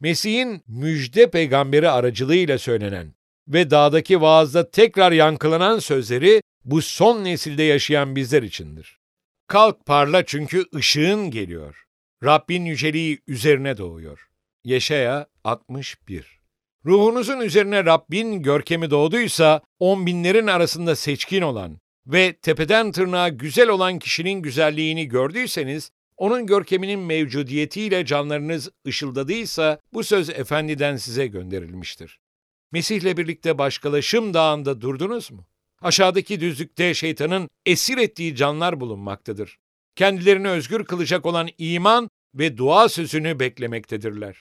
Mesih'in müjde peygamberi aracılığıyla söylenen ve dağdaki vaazda tekrar yankılanan sözleri bu son nesilde yaşayan bizler içindir. Kalk parla çünkü ışığın geliyor. Rabbin yüceliği üzerine doğuyor. Yeşaya 61 Ruhunuzun üzerine Rabbin görkemi doğduysa, on binlerin arasında seçkin olan ve tepeden tırnağa güzel olan kişinin güzelliğini gördüyseniz, onun görkeminin mevcudiyetiyle canlarınız ışıldadıysa, bu söz Efendiden size gönderilmiştir. Mesih'le birlikte başkalaşım dağında durdunuz mu? Aşağıdaki düzlükte şeytanın esir ettiği canlar bulunmaktadır. Kendilerini özgür kılacak olan iman ve dua sözünü beklemektedirler.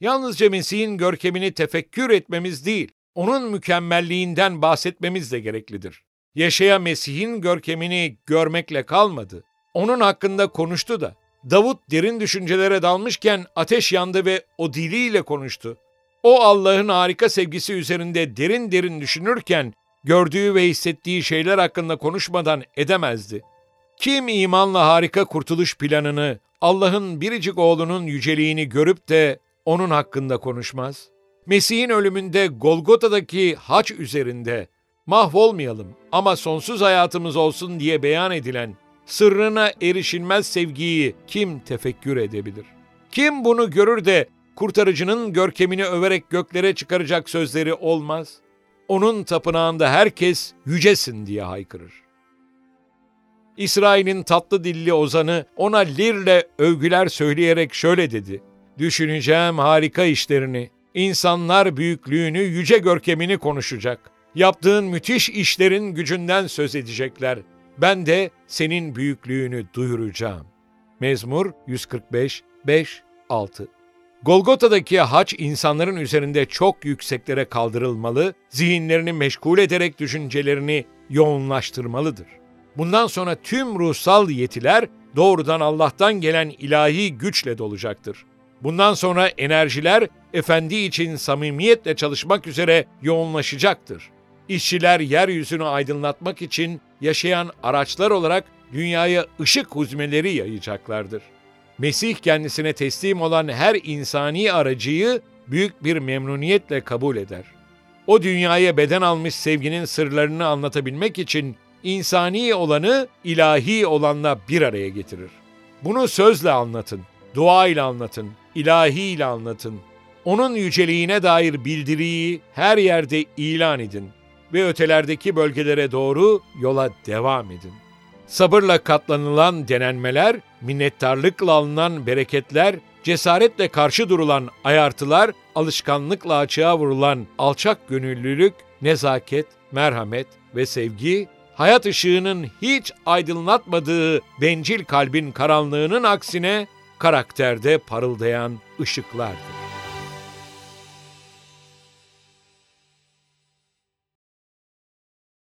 Yalnızca Mesih'in görkemini tefekkür etmemiz değil, onun mükemmelliğinden bahsetmemiz de gereklidir. Yaşayan Mesih'in görkemini görmekle kalmadı. Onun hakkında konuştu da. Davut derin düşüncelere dalmışken ateş yandı ve o diliyle konuştu. O Allah'ın harika sevgisi üzerinde derin derin düşünürken gördüğü ve hissettiği şeyler hakkında konuşmadan edemezdi. Kim imanla harika kurtuluş planını, Allah'ın biricik oğlunun yüceliğini görüp de onun hakkında konuşmaz? Mesih'in ölümünde Golgota'daki haç üzerinde mahvolmayalım ama sonsuz hayatımız olsun diye beyan edilen sırrına erişilmez sevgiyi kim tefekkür edebilir? Kim bunu görür de kurtarıcının görkemini överek göklere çıkaracak sözleri olmaz? Onun tapınağında herkes yücesin diye haykırır. İsrail'in tatlı dilli ozanı ona lirle övgüler söyleyerek şöyle dedi. Düşüneceğim harika işlerini, insanlar büyüklüğünü, yüce görkemini konuşacak. Yaptığın müthiş işlerin gücünden söz edecekler. Ben de senin büyüklüğünü duyuracağım. Mezmur 145 5 6 Golgota'daki haç insanların üzerinde çok yükseklere kaldırılmalı, zihinlerini meşgul ederek düşüncelerini yoğunlaştırmalıdır. Bundan sonra tüm ruhsal yetiler doğrudan Allah'tan gelen ilahi güçle dolacaktır. Bundan sonra enerjiler efendi için samimiyetle çalışmak üzere yoğunlaşacaktır. İşçiler yeryüzünü aydınlatmak için yaşayan araçlar olarak dünyaya ışık huzmeleri yayacaklardır. Mesih kendisine teslim olan her insani aracıyı büyük bir memnuniyetle kabul eder. O dünyaya beden almış sevginin sırlarını anlatabilmek için insani olanı ilahi olanla bir araya getirir. Bunu sözle anlatın, dua ile anlatın, ilahi ile anlatın. Onun yüceliğine dair bildiriyi her yerde ilan edin ve ötelerdeki bölgelere doğru yola devam edin. Sabırla katlanılan denenmeler, minnettarlıkla alınan bereketler, cesaretle karşı durulan ayartılar, alışkanlıkla açığa vurulan alçak gönüllülük, nezaket, merhamet ve sevgi, hayat ışığının hiç aydınlatmadığı bencil kalbin karanlığının aksine karakterde parıldayan ışıklardır.